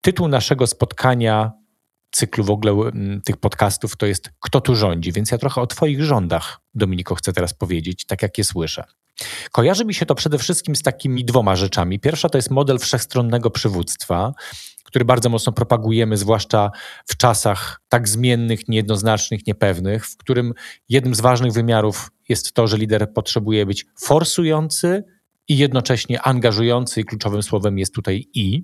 Tytuł naszego spotkania cyklu w ogóle mm, tych podcastów to jest Kto tu rządzi? Więc ja trochę o Twoich rządach, Dominiko, chcę teraz powiedzieć, tak jak je słyszę. Kojarzy mi się to przede wszystkim z takimi dwoma rzeczami. Pierwsza to jest model wszechstronnego przywództwa, który bardzo mocno propagujemy, zwłaszcza w czasach tak zmiennych, niejednoznacznych, niepewnych, w którym jednym z ważnych wymiarów jest to, że lider potrzebuje być forsujący i jednocześnie angażujący, i kluczowym słowem jest tutaj i.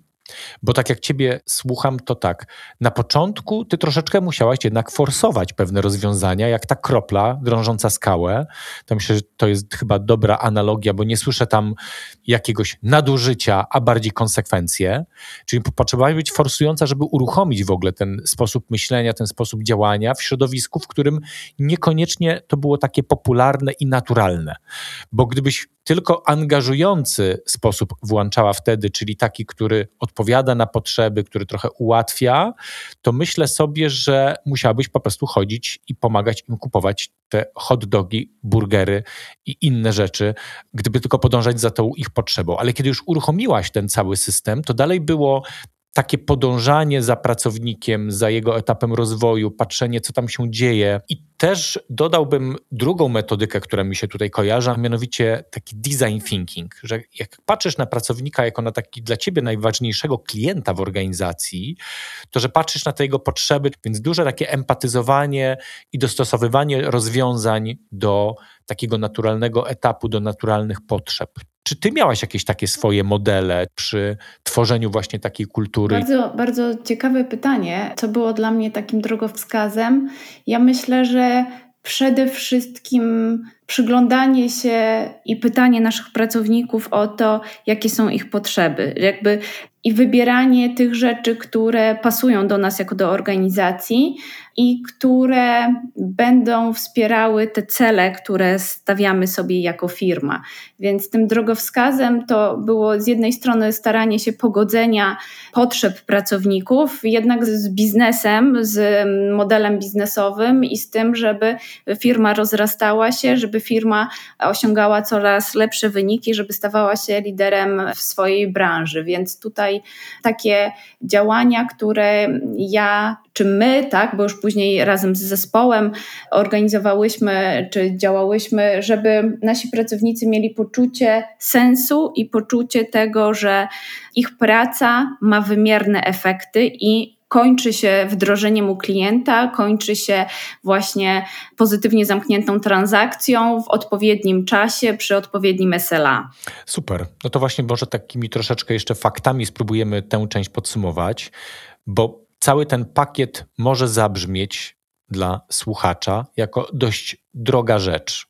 Bo tak jak ciebie słucham, to tak. Na początku ty troszeczkę musiałaś jednak forsować pewne rozwiązania, jak ta kropla drążąca skałę. To myślę, że to jest chyba dobra analogia, bo nie słyszę tam jakiegoś nadużycia, a bardziej konsekwencje. Czyli potrzebowałaś być forsująca, żeby uruchomić w ogóle ten sposób myślenia, ten sposób działania w środowisku, w którym niekoniecznie to było takie popularne i naturalne. Bo gdybyś tylko angażujący sposób włączała wtedy, czyli taki, który odpowiada na potrzeby, który trochę ułatwia, to myślę sobie, że musiałabyś po prostu chodzić i pomagać im kupować te hot dogi, burgery i inne rzeczy, gdyby tylko podążać za tą ich potrzebą. Ale kiedy już uruchomiłaś ten cały system, to dalej było takie podążanie za pracownikiem, za jego etapem rozwoju, patrzenie, co tam się dzieje. I też dodałbym drugą metodykę, która mi się tutaj kojarzy, a mianowicie taki design thinking, że jak patrzysz na pracownika jako na taki dla ciebie najważniejszego klienta w organizacji, to że patrzysz na te jego potrzeby, więc duże takie empatyzowanie i dostosowywanie rozwiązań do takiego naturalnego etapu, do naturalnych potrzeb. Czy ty miałaś jakieś takie swoje modele przy tworzeniu właśnie takiej kultury? Bardzo, bardzo ciekawe pytanie. Co było dla mnie takim drogowskazem? Ja myślę, że przede wszystkim przyglądanie się i pytanie naszych pracowników o to, jakie są ich potrzeby. Jakby i wybieranie tych rzeczy, które pasują do nas jako do organizacji i które będą wspierały te cele, które stawiamy sobie jako firma. Więc tym drogowskazem to było z jednej strony staranie się pogodzenia potrzeb pracowników, jednak z biznesem, z modelem biznesowym i z tym, żeby firma rozrastała się, żeby firma osiągała coraz lepsze wyniki, żeby stawała się liderem w swojej branży. Więc tutaj takie działania, które ja czy my, tak, bo już później razem z zespołem organizowałyśmy czy działałyśmy, żeby nasi pracownicy mieli poczucie sensu i poczucie tego, że ich praca ma wymierne efekty i kończy się wdrożeniem u klienta, kończy się właśnie pozytywnie zamkniętą transakcją w odpowiednim czasie przy odpowiednim SLA. Super. No to właśnie może takimi troszeczkę jeszcze faktami spróbujemy tę część podsumować, bo cały ten pakiet może zabrzmieć dla słuchacza jako dość droga rzecz,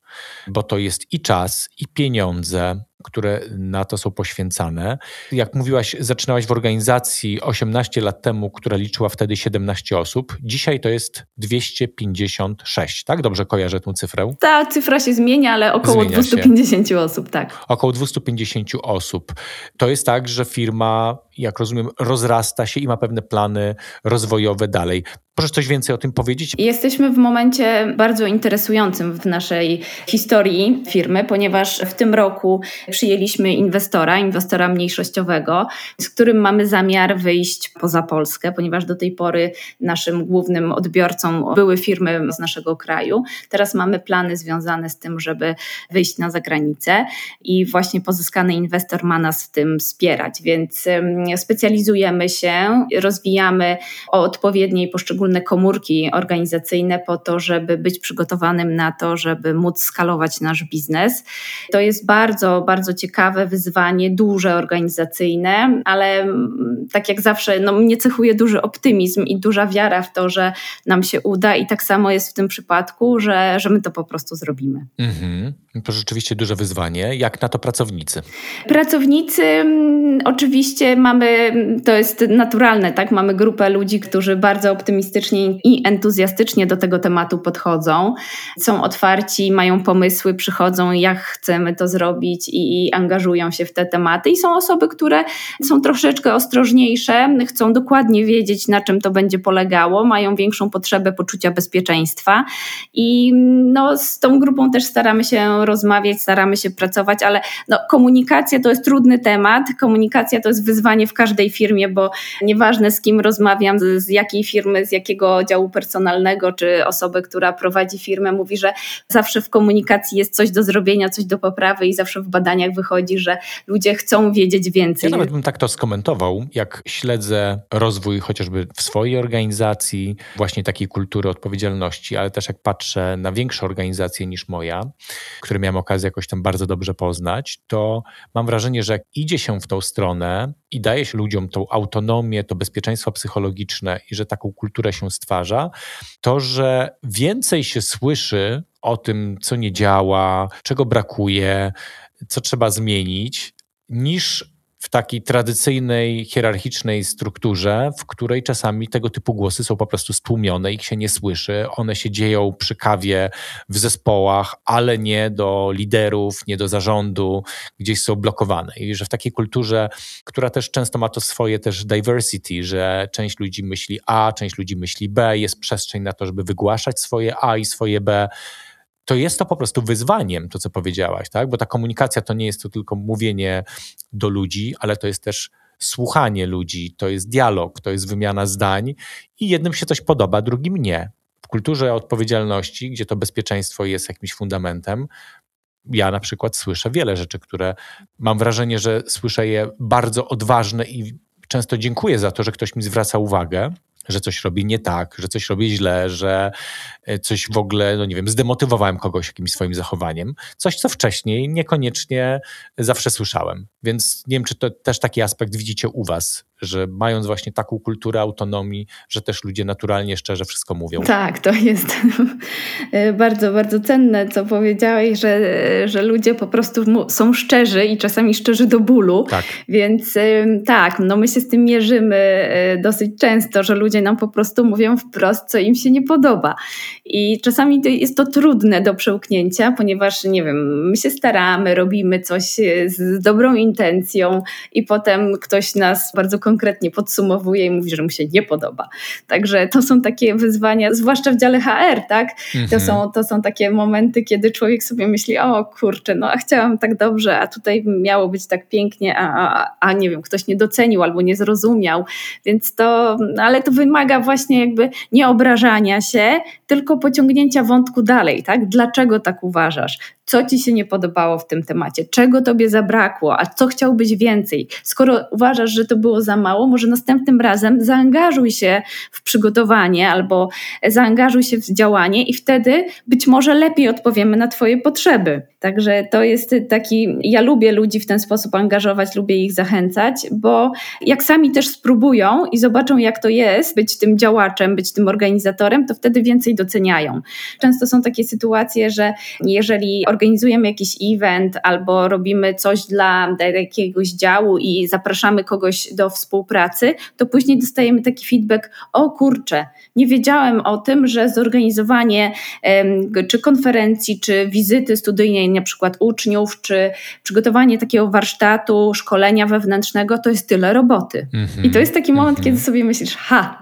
bo to jest i czas, i pieniądze, które na to są poświęcane. Jak mówiłaś, zaczynałaś w organizacji 18 lat temu, która liczyła wtedy 17 osób. Dzisiaj to jest 256, tak? Dobrze kojarzę tę cyfrę? Ta cyfra się zmienia, ale około zmienia 250 się. osób, tak. Około 250 osób. To jest tak, że firma, jak rozumiem, rozrasta się i ma pewne plany rozwojowe dalej. Możesz coś więcej o tym powiedzieć? Jesteśmy w momencie bardzo interesującym w naszej historii firmy, ponieważ w tym roku przyjęliśmy inwestora, inwestora mniejszościowego, z którym mamy zamiar wyjść poza Polskę, ponieważ do tej pory naszym głównym odbiorcą były firmy z naszego kraju. Teraz mamy plany związane z tym, żeby wyjść na zagranicę i właśnie pozyskany inwestor ma nas w tym wspierać, więc specjalizujemy się, rozwijamy odpowiednie poszczególne komórki organizacyjne po to, żeby być przygotowanym na to, żeby móc skalować nasz biznes. To jest bardzo, bardzo ciekawe wyzwanie, duże organizacyjne, ale tak jak zawsze, no, mnie cechuje duży optymizm i duża wiara w to, że nam się uda i tak samo jest w tym przypadku, że, że my to po prostu zrobimy. Mhm. To rzeczywiście duże wyzwanie. Jak na to pracownicy? Pracownicy mm, oczywiście mamy, to jest naturalne, tak? Mamy grupę ludzi, którzy bardzo optymistycznie i entuzjastycznie do tego tematu podchodzą. Są otwarci, mają pomysły, przychodzą, jak chcemy to zrobić i, i angażują się w te tematy. I są osoby, które są troszeczkę ostrożniejsze, chcą dokładnie wiedzieć, na czym to będzie polegało, mają większą potrzebę poczucia bezpieczeństwa. I no, z tą grupą też staramy się rozmawiać, staramy się pracować, ale no, komunikacja to jest trudny temat. Komunikacja to jest wyzwanie w każdej firmie, bo nieważne z kim rozmawiam, z, z jakiej firmy, z jakiego działu personalnego, czy osoby, która prowadzi firmę, mówi, że zawsze w komunikacji jest coś do zrobienia, coś do poprawy i zawsze w badaniach wychodzi, że ludzie chcą wiedzieć więcej. Ja nawet bym tak to skomentował, jak śledzę rozwój chociażby w swojej organizacji, właśnie takiej kultury odpowiedzialności, ale też jak patrzę na większe organizacje niż moja, które miałem okazję jakoś tam bardzo dobrze poznać, to mam wrażenie, że jak idzie się w tą stronę i daje się ludziom tą autonomię, to bezpieczeństwo psychologiczne i że taką kulturę się stwarza, to że więcej się słyszy o tym, co nie działa, czego brakuje, co trzeba zmienić, niż w takiej tradycyjnej, hierarchicznej strukturze, w której czasami tego typu głosy są po prostu stłumione, ich się nie słyszy, one się dzieją przy kawie w zespołach, ale nie do liderów, nie do zarządu, gdzieś są blokowane. I że w takiej kulturze, która też często ma to swoje też diversity, że część ludzi myśli A, część ludzi myśli B, jest przestrzeń na to, żeby wygłaszać swoje A i swoje B, to jest to po prostu wyzwaniem, to co powiedziałaś, tak? Bo ta komunikacja to nie jest to tylko mówienie do ludzi, ale to jest też słuchanie ludzi, to jest dialog, to jest wymiana zdań i jednym się coś podoba, drugim nie. W kulturze odpowiedzialności, gdzie to bezpieczeństwo jest jakimś fundamentem, ja na przykład słyszę wiele rzeczy, które mam wrażenie, że słyszę je bardzo odważne i często dziękuję za to, że ktoś mi zwraca uwagę, że coś robi nie tak, że coś robi źle, że e, coś w ogóle, no nie wiem, zdemotywowałem kogoś jakimś swoim zachowaniem. Coś, co wcześniej niekoniecznie zawsze słyszałem. Więc nie wiem, czy to też taki aspekt widzicie u Was, że mając właśnie taką kulturę autonomii, że też ludzie naturalnie, szczerze wszystko mówią. Tak, to jest bardzo, bardzo cenne, co powiedziałeś, że, że ludzie po prostu są szczerzy i czasami szczerzy do bólu. Tak. Więc tak, no my się z tym mierzymy e, dosyć często, że ludzie nam po prostu mówią wprost, co im się nie podoba. I czasami to jest to trudne do przełknięcia, ponieważ, nie wiem, my się staramy, robimy coś e, z dobrą intencją i potem ktoś nas bardzo konkretnie podsumowuje i mówi, że mu się nie podoba. Także to są takie wyzwania, zwłaszcza w dziale HR, tak? Mhm. To, są, to są takie momenty, kiedy człowiek sobie myśli, o kurczę, no a chciałam tak dobrze, a tutaj miało być tak pięknie, a, a, a nie wiem, ktoś nie docenił albo nie zrozumiał. Więc to, ale to wymaga właśnie jakby nie obrażania się, tylko pociągnięcia wątku dalej, tak? Dlaczego tak uważasz? Co ci się nie podobało w tym temacie? Czego tobie zabrakło? A co chciałbyś więcej? Skoro uważasz, że to było za mało, może następnym razem zaangażuj się w przygotowanie albo zaangażuj się w działanie i wtedy być może lepiej odpowiemy na twoje potrzeby. Także to jest taki, ja lubię ludzi w ten sposób angażować, lubię ich zachęcać, bo jak sami też spróbują i zobaczą, jak to jest być tym działaczem, być tym organizatorem, to wtedy więcej doceniają. Często są takie sytuacje, że jeżeli organizujemy jakiś event albo robimy coś dla jakiegoś działu i zapraszamy kogoś do współpracy, to później dostajemy taki feedback: o kurczę, nie wiedziałem o tym, że zorganizowanie czy konferencji, czy wizyty studyjnej na przykład uczniów, czy przygotowanie takiego warsztatu, szkolenia wewnętrznego, to jest tyle roboty. Mm -hmm, I to jest taki moment, mm -hmm. kiedy sobie myślisz, ha.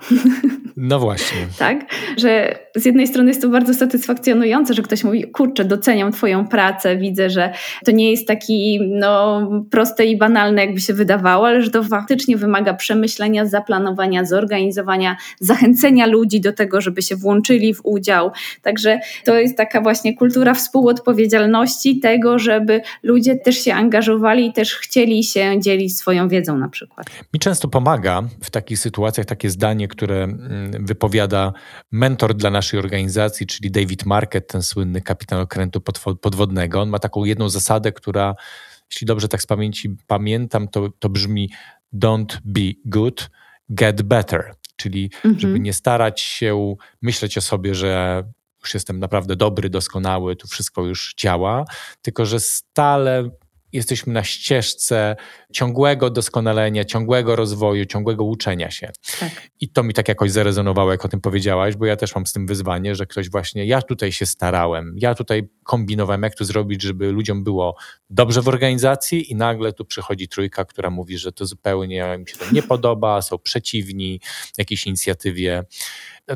No właśnie. tak, że z jednej strony jest to bardzo satysfakcjonujące, że ktoś mówi, kurczę, doceniam Twoją pracę, widzę, że to nie jest taki no, proste i banalne, jakby się wydawało, ale że to faktycznie wymaga przemyślenia, zaplanowania, zorganizowania, zachęcenia ludzi do tego, żeby się włączyli w udział. Także to jest taka właśnie kultura współodpowiedzialności, tego, żeby ludzie też się angażowali i też chcieli się dzielić swoją wiedzą na przykład. Mi często pomaga w takich sytuacjach takie zdanie, które mm, wypowiada mentor dla naszej organizacji, czyli David Market, ten słynny kapitan okrętu podwodnego. On ma taką jedną zasadę, która, jeśli dobrze tak z pamięci pamiętam, to, to brzmi don't be good, get better. Czyli mhm. żeby nie starać się myśleć o sobie, że już jestem naprawdę dobry, doskonały, tu wszystko już działa, tylko że stale jesteśmy na ścieżce ciągłego doskonalenia, ciągłego rozwoju, ciągłego uczenia się. Tak. I to mi tak jakoś zarezonowało, jak o tym powiedziałaś, bo ja też mam z tym wyzwanie, że ktoś właśnie, ja tutaj się starałem, ja tutaj kombinowałem, jak to zrobić, żeby ludziom było dobrze w organizacji i nagle tu przychodzi trójka, która mówi, że to zupełnie mi się to nie podoba, są przeciwni jakiejś inicjatywie.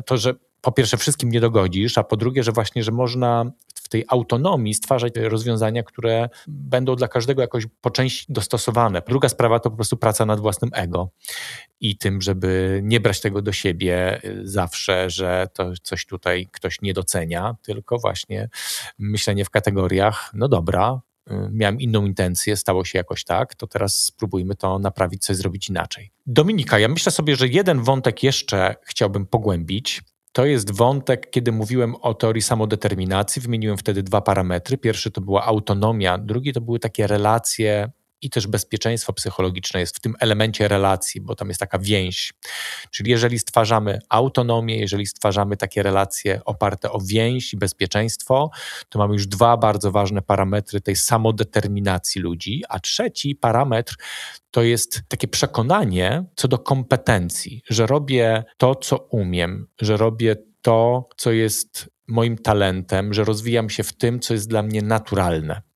To, że po pierwsze wszystkim nie dogodzisz, a po drugie, że właśnie, że można w tej autonomii stwarzać rozwiązania, które będą dla każdego jakoś po części dostosowane. Druga sprawa to po prostu praca nad własnym ego i tym, żeby nie brać tego do siebie y, zawsze, że to coś tutaj ktoś nie docenia, tylko właśnie myślenie w kategoriach, no dobra, y, miałem inną intencję, stało się jakoś tak, to teraz spróbujmy to naprawić, coś zrobić inaczej. Dominika, ja myślę sobie, że jeden wątek jeszcze chciałbym pogłębić, to jest wątek, kiedy mówiłem o teorii samodeterminacji, wymieniłem wtedy dwa parametry. Pierwszy to była autonomia, drugi to były takie relacje i też bezpieczeństwo psychologiczne jest w tym elemencie relacji, bo tam jest taka więź. Czyli jeżeli stwarzamy autonomię, jeżeli stwarzamy takie relacje oparte o więź i bezpieczeństwo, to mamy już dwa bardzo ważne parametry tej samodeterminacji ludzi, a trzeci parametr to jest takie przekonanie co do kompetencji, że robię to, co umiem, że robię to, co jest moim talentem, że rozwijam się w tym, co jest dla mnie naturalne.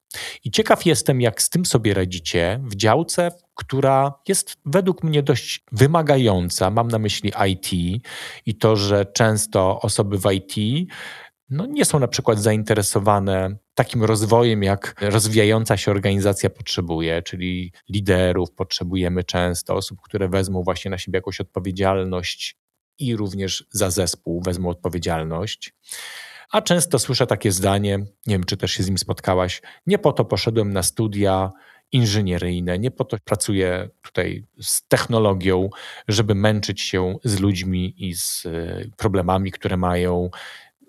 I ciekaw jestem, jak z tym sobie radzicie w działce, która jest według mnie dość wymagająca. Mam na myśli IT i to, że często osoby w IT no, nie są na przykład zainteresowane takim rozwojem, jak rozwijająca się organizacja potrzebuje, czyli liderów potrzebujemy często, osób, które wezmą właśnie na siebie jakąś odpowiedzialność i również za zespół wezmą odpowiedzialność. A często słyszę takie zdanie, nie wiem, czy też się z nim spotkałaś, nie po to poszedłem na studia inżynieryjne, nie po to pracuję tutaj z technologią, żeby męczyć się z ludźmi i z e, problemami, które mają.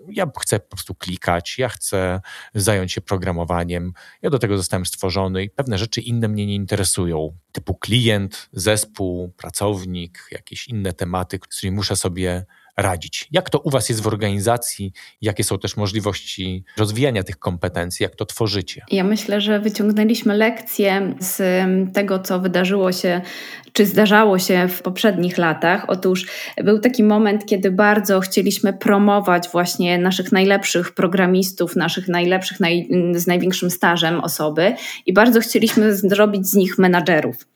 Ja chcę po prostu klikać, ja chcę zająć się programowaniem. Ja do tego zostałem stworzony i pewne rzeczy inne mnie nie interesują, typu klient, zespół, pracownik, jakieś inne tematy, z którymi muszę sobie radzić. Jak to u Was jest w organizacji? Jakie są też możliwości rozwijania tych kompetencji? Jak to tworzycie? Ja myślę, że wyciągnęliśmy lekcje z tego, co wydarzyło się, czy zdarzało się w poprzednich latach. Otóż był taki moment, kiedy bardzo chcieliśmy promować właśnie naszych najlepszych programistów, naszych najlepszych, naj, z największym stażem osoby i bardzo chcieliśmy zrobić z nich menadżerów.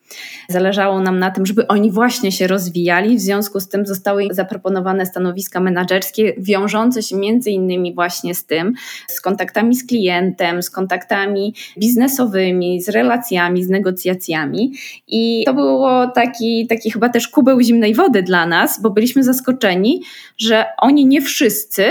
Zależało nam na tym, żeby oni właśnie się rozwijali, w związku z tym zostały zaproponowane stanowiska menedżerskie, wiążące się między innymi właśnie z tym, z kontaktami z klientem, z kontaktami biznesowymi, z relacjami, z negocjacjami. I to było taki, taki chyba też kubeł zimnej wody dla nas, bo byliśmy zaskoczeni, że oni nie wszyscy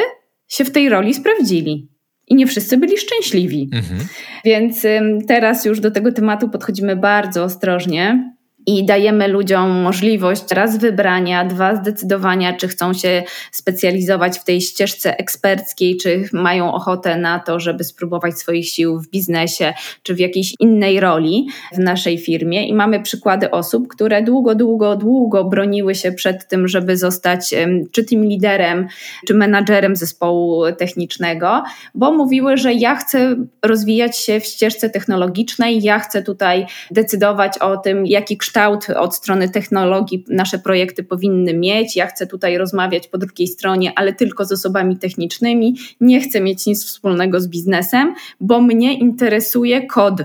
się w tej roli sprawdzili i nie wszyscy byli szczęśliwi. Mhm. Więc teraz już do tego tematu podchodzimy bardzo ostrożnie i dajemy ludziom możliwość raz wybrania, dwa zdecydowania, czy chcą się specjalizować w tej ścieżce eksperckiej, czy mają ochotę na to, żeby spróbować swoich sił w biznesie, czy w jakiejś innej roli w naszej firmie. I mamy przykłady osób, które długo, długo, długo broniły się przed tym, żeby zostać czy tym liderem, czy menadżerem zespołu technicznego, bo mówiły, że ja chcę rozwijać się w ścieżce technologicznej, ja chcę tutaj decydować o tym, jaki kształt kształt od strony technologii nasze projekty powinny mieć. Ja chcę tutaj rozmawiać po drugiej stronie, ale tylko z osobami technicznymi. Nie chcę mieć nic wspólnego z biznesem, bo mnie interesuje kod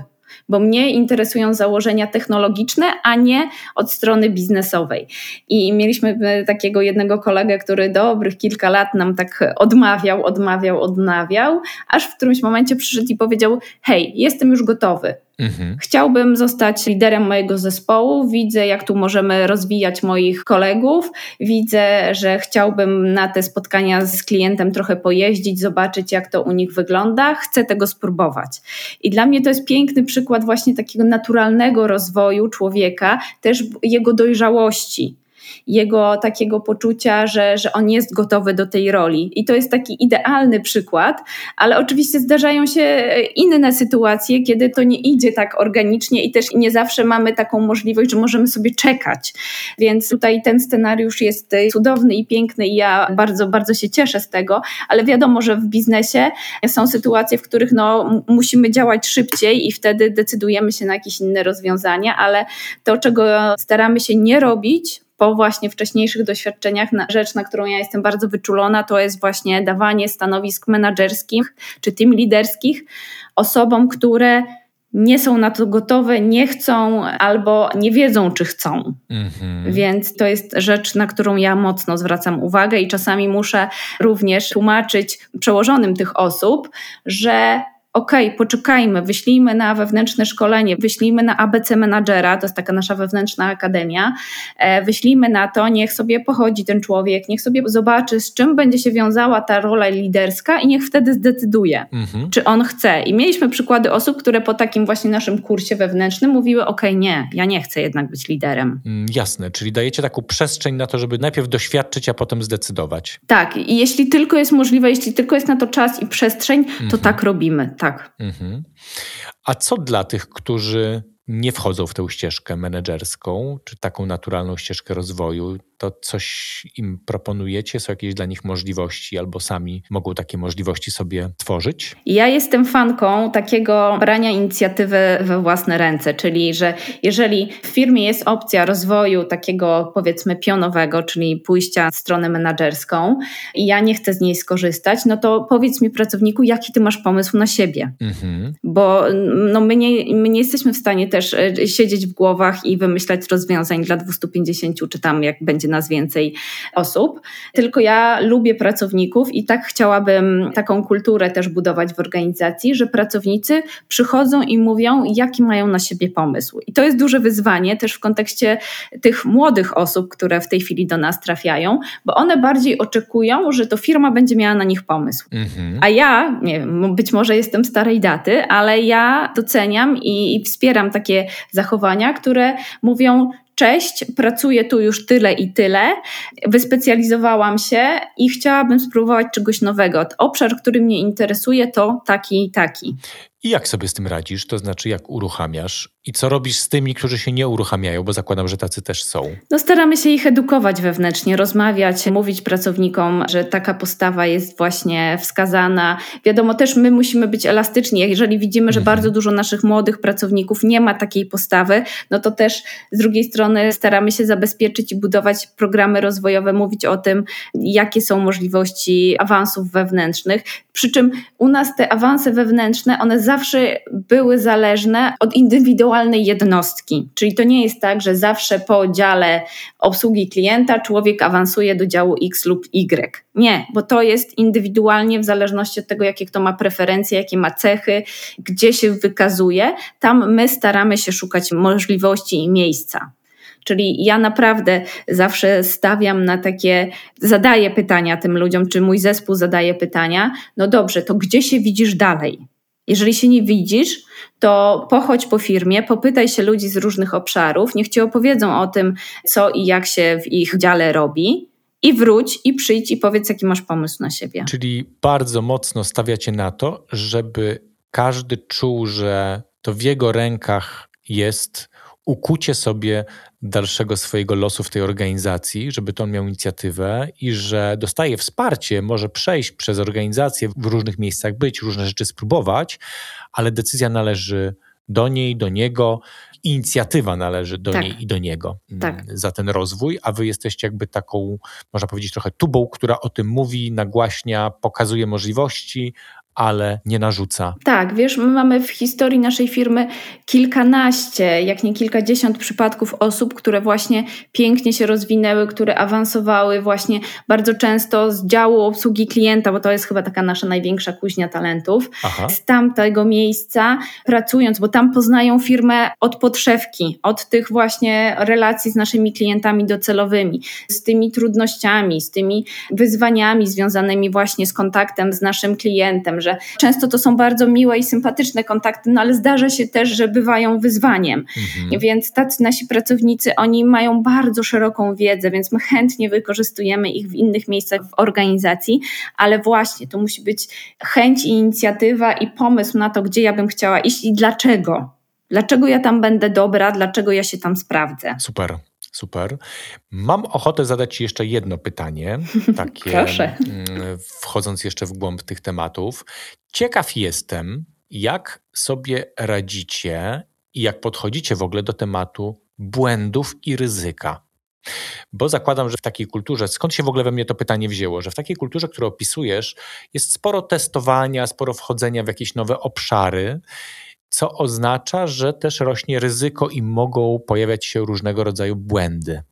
bo mnie interesują założenia technologiczne, a nie od strony biznesowej. I mieliśmy takiego jednego kolegę, który dobrych kilka lat nam tak odmawiał, odmawiał, odmawiał, aż w którymś momencie przyszedł i powiedział: Hej, jestem już gotowy. Mhm. Chciałbym zostać liderem mojego zespołu. Widzę, jak tu możemy rozwijać moich kolegów. Widzę, że chciałbym na te spotkania z klientem trochę pojeździć, zobaczyć, jak to u nich wygląda. Chcę tego spróbować. I dla mnie to jest piękny przykład właśnie takiego naturalnego rozwoju człowieka, też jego dojrzałości jego takiego poczucia, że, że on jest gotowy do tej roli. I to jest taki idealny przykład, ale oczywiście zdarzają się inne sytuacje, kiedy to nie idzie tak organicznie i też nie zawsze mamy taką możliwość, że możemy sobie czekać. Więc tutaj ten scenariusz jest cudowny i piękny i ja bardzo, bardzo się cieszę z tego, ale wiadomo, że w biznesie są sytuacje, w których no, musimy działać szybciej i wtedy decydujemy się na jakieś inne rozwiązania, ale to, czego staramy się nie robić, po właśnie wcześniejszych doświadczeniach na rzecz, na którą ja jestem bardzo wyczulona, to jest właśnie dawanie stanowisk menedżerskich czy team liderskich osobom, które nie są na to gotowe, nie chcą albo nie wiedzą, czy chcą. Mhm. Więc to jest rzecz, na którą ja mocno zwracam uwagę i czasami muszę również tłumaczyć przełożonym tych osób, że okay, poczekajmy, wyślijmy na wewnętrzne szkolenie, wyślijmy na ABC Menadżera, to jest taka nasza wewnętrzna akademia, e, wyślijmy na to, niech sobie pochodzi ten człowiek, niech sobie zobaczy, z czym będzie się wiązała ta rola liderska i niech wtedy zdecyduje, mhm. czy on chce. I mieliśmy przykłady osób, które po takim właśnie naszym kursie wewnętrznym mówiły, okej, okay, nie, ja nie chcę jednak być liderem. Mm, jasne, czyli dajecie taką przestrzeń na to, żeby najpierw doświadczyć, a potem zdecydować. Tak, i jeśli tylko jest możliwe, jeśli tylko jest na to czas i przestrzeń, to mhm. tak robimy tak. Mhm. A co dla tych, którzy nie wchodzą w tę ścieżkę menedżerską, czy taką naturalną ścieżkę rozwoju, to coś im proponujecie? Są jakieś dla nich możliwości, albo sami mogą takie możliwości sobie tworzyć? Ja jestem fanką takiego brania inicjatywy we własne ręce, czyli że jeżeli w firmie jest opcja rozwoju takiego powiedzmy pionowego, czyli pójścia w stronę menedżerską i ja nie chcę z niej skorzystać, no to powiedz mi pracowniku, jaki ty masz pomysł na siebie. Mhm. Bo no, my, nie, my nie jesteśmy w stanie też e, siedzieć w głowach i wymyślać rozwiązań dla 250 czy tam jak będzie nas więcej osób. Tylko ja lubię pracowników i tak chciałabym taką kulturę też budować w organizacji, że pracownicy przychodzą i mówią, jaki mają na siebie pomysł. I to jest duże wyzwanie też w kontekście tych młodych osób, które w tej chwili do nas trafiają, bo one bardziej oczekują, że to firma będzie miała na nich pomysł. Mhm. A ja, nie wiem, być może jestem starej daty, ale ja doceniam i, i wspieram takie zachowania, które mówią, cześć, pracuję tu już tyle i tyle, wyspecjalizowałam się i chciałabym spróbować czegoś nowego. Obszar, który mnie interesuje, to taki i taki. I jak sobie z tym radzisz? To znaczy, jak uruchamiasz? I co robisz z tymi, którzy się nie uruchamiają, bo zakładam, że tacy też są? No, staramy się ich edukować wewnętrznie, rozmawiać, mówić pracownikom, że taka postawa jest właśnie wskazana. Wiadomo, też my musimy być elastyczni. Jeżeli widzimy, że mhm. bardzo dużo naszych młodych pracowników nie ma takiej postawy, no to też z drugiej strony staramy się zabezpieczyć i budować programy rozwojowe, mówić o tym, jakie są możliwości awansów wewnętrznych. Przy czym u nas te awanse wewnętrzne, one zawsze były zależne od indywidualnej jednostki. Czyli to nie jest tak, że zawsze po dziale obsługi klienta człowiek awansuje do działu X lub Y. Nie, bo to jest indywidualnie w zależności od tego, jakie kto ma preferencje, jakie ma cechy, gdzie się wykazuje. Tam my staramy się szukać możliwości i miejsca. Czyli ja naprawdę zawsze stawiam na takie, zadaję pytania tym ludziom, czy mój zespół zadaje pytania. No dobrze, to gdzie się widzisz dalej? Jeżeli się nie widzisz, to pochodź po firmie, popytaj się ludzi z różnych obszarów, niech ci opowiedzą o tym, co i jak się w ich dziale robi. I wróć i przyjdź i powiedz, jaki masz pomysł na siebie. Czyli bardzo mocno stawiacie na to, żeby każdy czuł, że to w jego rękach jest ukucie sobie dalszego swojego losu w tej organizacji, żeby to on miał inicjatywę i że dostaje wsparcie, może przejść przez organizację, w różnych miejscach być, różne rzeczy spróbować, ale decyzja należy do niej, do niego, inicjatywa należy do tak. niej i do niego mm, tak. za ten rozwój, a wy jesteście jakby taką, można powiedzieć, trochę tubą, która o tym mówi, nagłaśnia, pokazuje możliwości, ale nie narzuca. Tak, wiesz, my mamy w historii naszej firmy kilkanaście, jak nie kilkadziesiąt przypadków osób, które właśnie pięknie się rozwinęły, które awansowały właśnie bardzo często z działu obsługi klienta, bo to jest chyba taka nasza największa kuźnia talentów, Aha. z tamtego miejsca pracując, bo tam poznają firmę od podszewki, od tych właśnie relacji z naszymi klientami docelowymi, z tymi trudnościami, z tymi wyzwaniami związanymi właśnie z kontaktem z naszym klientem, że często to są bardzo miłe i sympatyczne kontakty, no ale zdarza się też, że bywają wyzwaniem. Mhm. Więc tacy nasi pracownicy, oni mają bardzo szeroką wiedzę, więc my chętnie wykorzystujemy ich w innych miejscach w organizacji, ale właśnie to musi być chęć i inicjatywa i pomysł na to, gdzie ja bym chciała iść i dlaczego. Dlaczego ja tam będę dobra, dlaczego ja się tam sprawdzę. Super. Super. Mam ochotę zadać Ci jeszcze jedno pytanie, takie Proszę. Mm, wchodząc jeszcze w głąb tych tematów. Ciekaw jestem, jak sobie radzicie i jak podchodzicie w ogóle do tematu błędów i ryzyka. Bo zakładam, że w takiej kulturze, skąd się w ogóle we mnie to pytanie wzięło, że w takiej kulturze, którą opisujesz, jest sporo testowania, sporo wchodzenia w jakieś nowe obszary co oznacza, że też rośnie ryzyko i mogą pojawiać się różnego rodzaju błędy.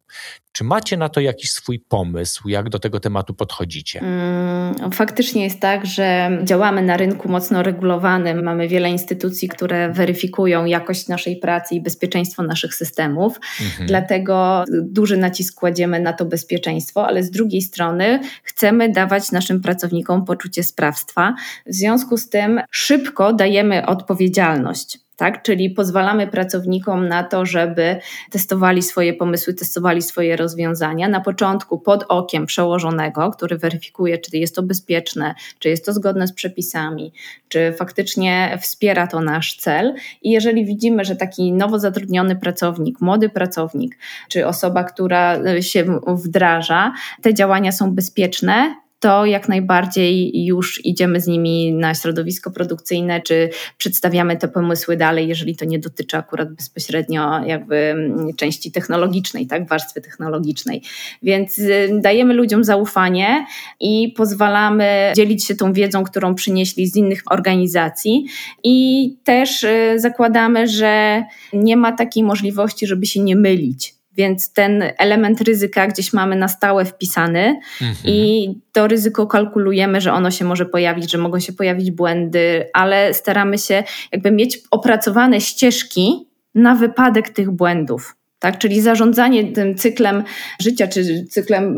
Czy macie na to jakiś swój pomysł, jak do tego tematu podchodzicie? Mm, faktycznie jest tak, że działamy na rynku mocno regulowanym. Mamy wiele instytucji, które weryfikują jakość naszej pracy i bezpieczeństwo naszych systemów. Mhm. Dlatego duży nacisk kładziemy na to bezpieczeństwo, ale z drugiej strony chcemy dawać naszym pracownikom poczucie sprawstwa. W związku z tym szybko dajemy odpowiedzialność tak? Czyli pozwalamy pracownikom na to, żeby testowali swoje pomysły, testowali swoje rozwiązania. Na początku pod okiem przełożonego, który weryfikuje, czy jest to bezpieczne, czy jest to zgodne z przepisami, czy faktycznie wspiera to nasz cel. I jeżeli widzimy, że taki nowo zatrudniony pracownik, młody pracownik, czy osoba, która się wdraża, te działania są bezpieczne, to jak najbardziej już idziemy z nimi na środowisko produkcyjne, czy przedstawiamy te pomysły dalej, jeżeli to nie dotyczy akurat bezpośrednio jakby mm, części technologicznej, tak, warstwy technologicznej. Więc y, dajemy ludziom zaufanie i pozwalamy dzielić się tą wiedzą, którą przynieśli z innych organizacji i też y, zakładamy, że nie ma takiej możliwości, żeby się nie mylić więc ten element ryzyka gdzieś mamy na stałe wpisany mhm. i to ryzyko kalkulujemy, że ono się może pojawić, że mogą się pojawić błędy, ale staramy się jakby mieć opracowane ścieżki na wypadek tych błędów. Tak? Czyli zarządzanie tym cyklem życia, czy cyklem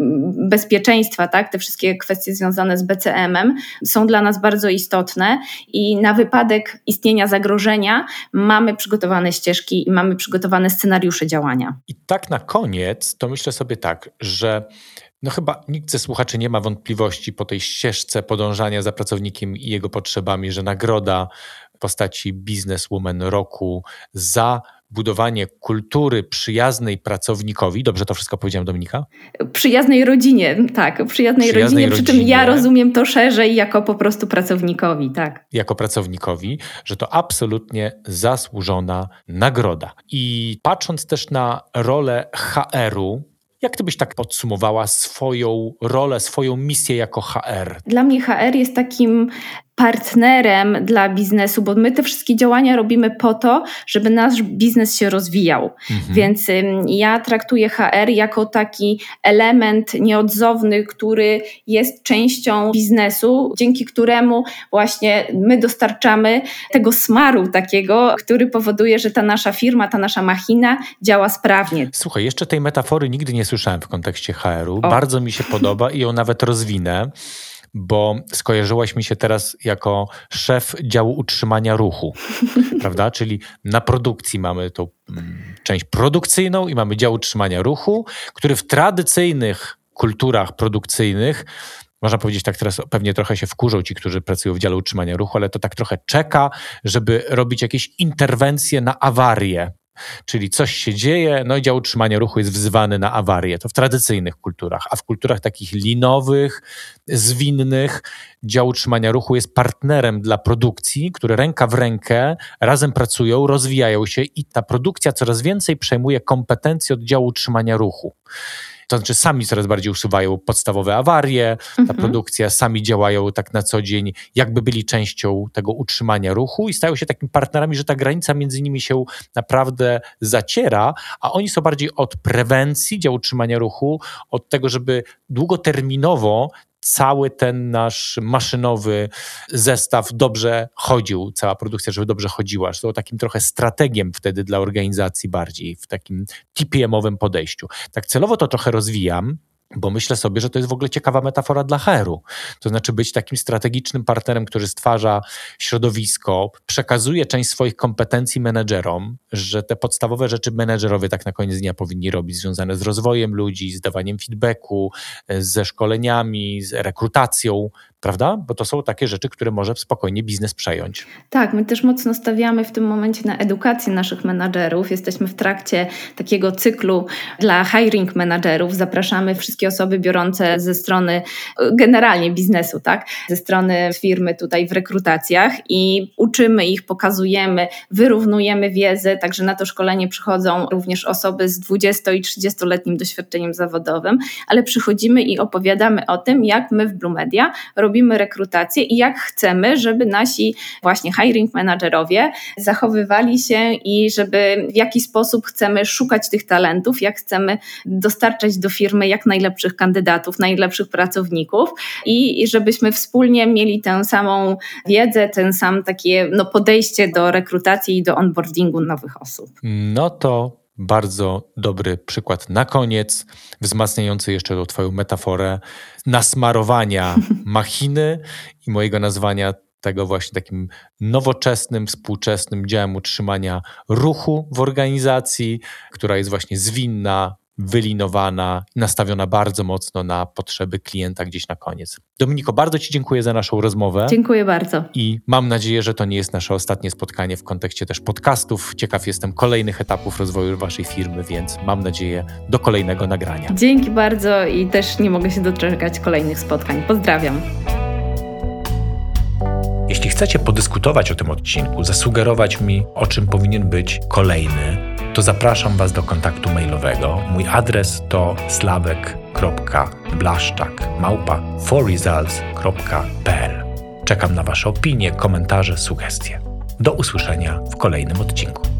bezpieczeństwa, tak? te wszystkie kwestie związane z BCM-em są dla nas bardzo istotne i na wypadek istnienia zagrożenia mamy przygotowane ścieżki i mamy przygotowane scenariusze działania. I tak na koniec, to myślę sobie tak, że no chyba nikt ze słuchaczy nie ma wątpliwości po tej ścieżce podążania za pracownikiem i jego potrzebami, że nagroda w postaci Businesswoman Roku za budowanie kultury przyjaznej pracownikowi. Dobrze to wszystko powiedziałem, Dominika? Przyjaznej rodzinie, tak. Przyjaznej, przyjaznej rodzinie, rodzinie, przy czym ja rozumiem to szerzej jako po prostu pracownikowi, tak. Jako pracownikowi, że to absolutnie zasłużona nagroda. I patrząc też na rolę HR-u, jak ty byś tak podsumowała swoją rolę, swoją misję jako HR? Dla mnie HR jest takim partnerem dla biznesu, bo my te wszystkie działania robimy po to, żeby nasz biznes się rozwijał. Mhm. Więc ja traktuję HR jako taki element nieodzowny, który jest częścią biznesu, dzięki któremu właśnie my dostarczamy tego smaru takiego, który powoduje, że ta nasza firma, ta nasza machina działa sprawnie. Słuchaj, jeszcze tej metafory nigdy nie słyszałem w kontekście HR-u. Bardzo mi się podoba i ją nawet rozwinę bo skojarzyłaś mi się teraz jako szef działu utrzymania ruchu, prawda? Czyli na produkcji mamy tą mm, część produkcyjną i mamy dział utrzymania ruchu, który w tradycyjnych kulturach produkcyjnych można powiedzieć tak teraz, pewnie trochę się wkurzą ci, którzy pracują w dziale utrzymania ruchu, ale to tak trochę czeka, żeby robić jakieś interwencje na awarię Czyli coś się dzieje, no i dział utrzymania ruchu jest wzywany na awarię. To w tradycyjnych kulturach, a w kulturach takich linowych, zwinnych, dział utrzymania ruchu jest partnerem dla produkcji, które ręka w rękę razem pracują, rozwijają się i ta produkcja coraz więcej przejmuje kompetencje od działu utrzymania ruchu. To znaczy sami coraz bardziej usuwają podstawowe awarie, ta mhm. produkcja, sami działają tak na co dzień, jakby byli częścią tego utrzymania ruchu i stają się takimi partnerami, że ta granica między nimi się naprawdę zaciera, a oni są bardziej od prewencji działu utrzymania ruchu, od tego, żeby długoterminowo cały ten nasz maszynowy zestaw dobrze chodził, cała produkcja, żeby dobrze chodziła. To takim trochę strategiem wtedy dla organizacji bardziej, w takim TPM-owym podejściu. Tak celowo to trochę rozwijam, bo myślę sobie, że to jest w ogóle ciekawa metafora dla HR-u. To znaczy być takim strategicznym partnerem, który stwarza środowisko, przekazuje część swoich kompetencji menedżerom, że te podstawowe rzeczy menedżerowie tak na koniec dnia powinni robić, związane z rozwojem ludzi, z dawaniem feedbacku, ze szkoleniami, z rekrutacją, prawda? Bo to są takie rzeczy, które może spokojnie biznes przejąć. Tak, my też mocno stawiamy w tym momencie na edukację naszych menadżerów. Jesteśmy w trakcie takiego cyklu dla hiring menadżerów. Zapraszamy wszystkie osoby biorące ze strony generalnie biznesu, tak? Ze strony firmy tutaj w rekrutacjach i uczymy ich, pokazujemy, wyrównujemy wiedzę, także na to szkolenie przychodzą również osoby z 20 i 30-letnim doświadczeniem zawodowym, ale przychodzimy i opowiadamy o tym, jak my w Blue Media robimy robimy rekrutację i jak chcemy, żeby nasi właśnie hiring managerowie zachowywali się i żeby w jaki sposób chcemy szukać tych talentów, jak chcemy dostarczać do firmy jak najlepszych kandydatów, najlepszych pracowników i, żebyśmy wspólnie mieli tę samą wiedzę, ten sam takie no, podejście do rekrutacji i do onboardingu nowych osób. No to bardzo dobry przykład na koniec, wzmacniający jeszcze tą Twoją metaforę nasmarowania machiny i mojego nazwania tego właśnie takim nowoczesnym, współczesnym działem utrzymania ruchu w organizacji, która jest właśnie zwinna, wylinowana, nastawiona bardzo mocno na potrzeby klienta gdzieś na koniec. Dominiko, bardzo Ci dziękuję za naszą rozmowę. Dziękuję bardzo. I mam nadzieję, że to nie jest nasze ostatnie spotkanie w kontekście też podcastów. Ciekaw jestem kolejnych etapów rozwoju Waszej firmy, więc mam nadzieję do kolejnego nagrania. Dzięki bardzo i też nie mogę się doczekać kolejnych spotkań. Pozdrawiam. Jeśli chcecie podyskutować o tym odcinku, zasugerować mi, o czym powinien być kolejny, to zapraszam Was do kontaktu mailowego. Mój adres to slawek.blaszczak Czekam na Wasze opinie, komentarze, sugestie. Do usłyszenia w kolejnym odcinku.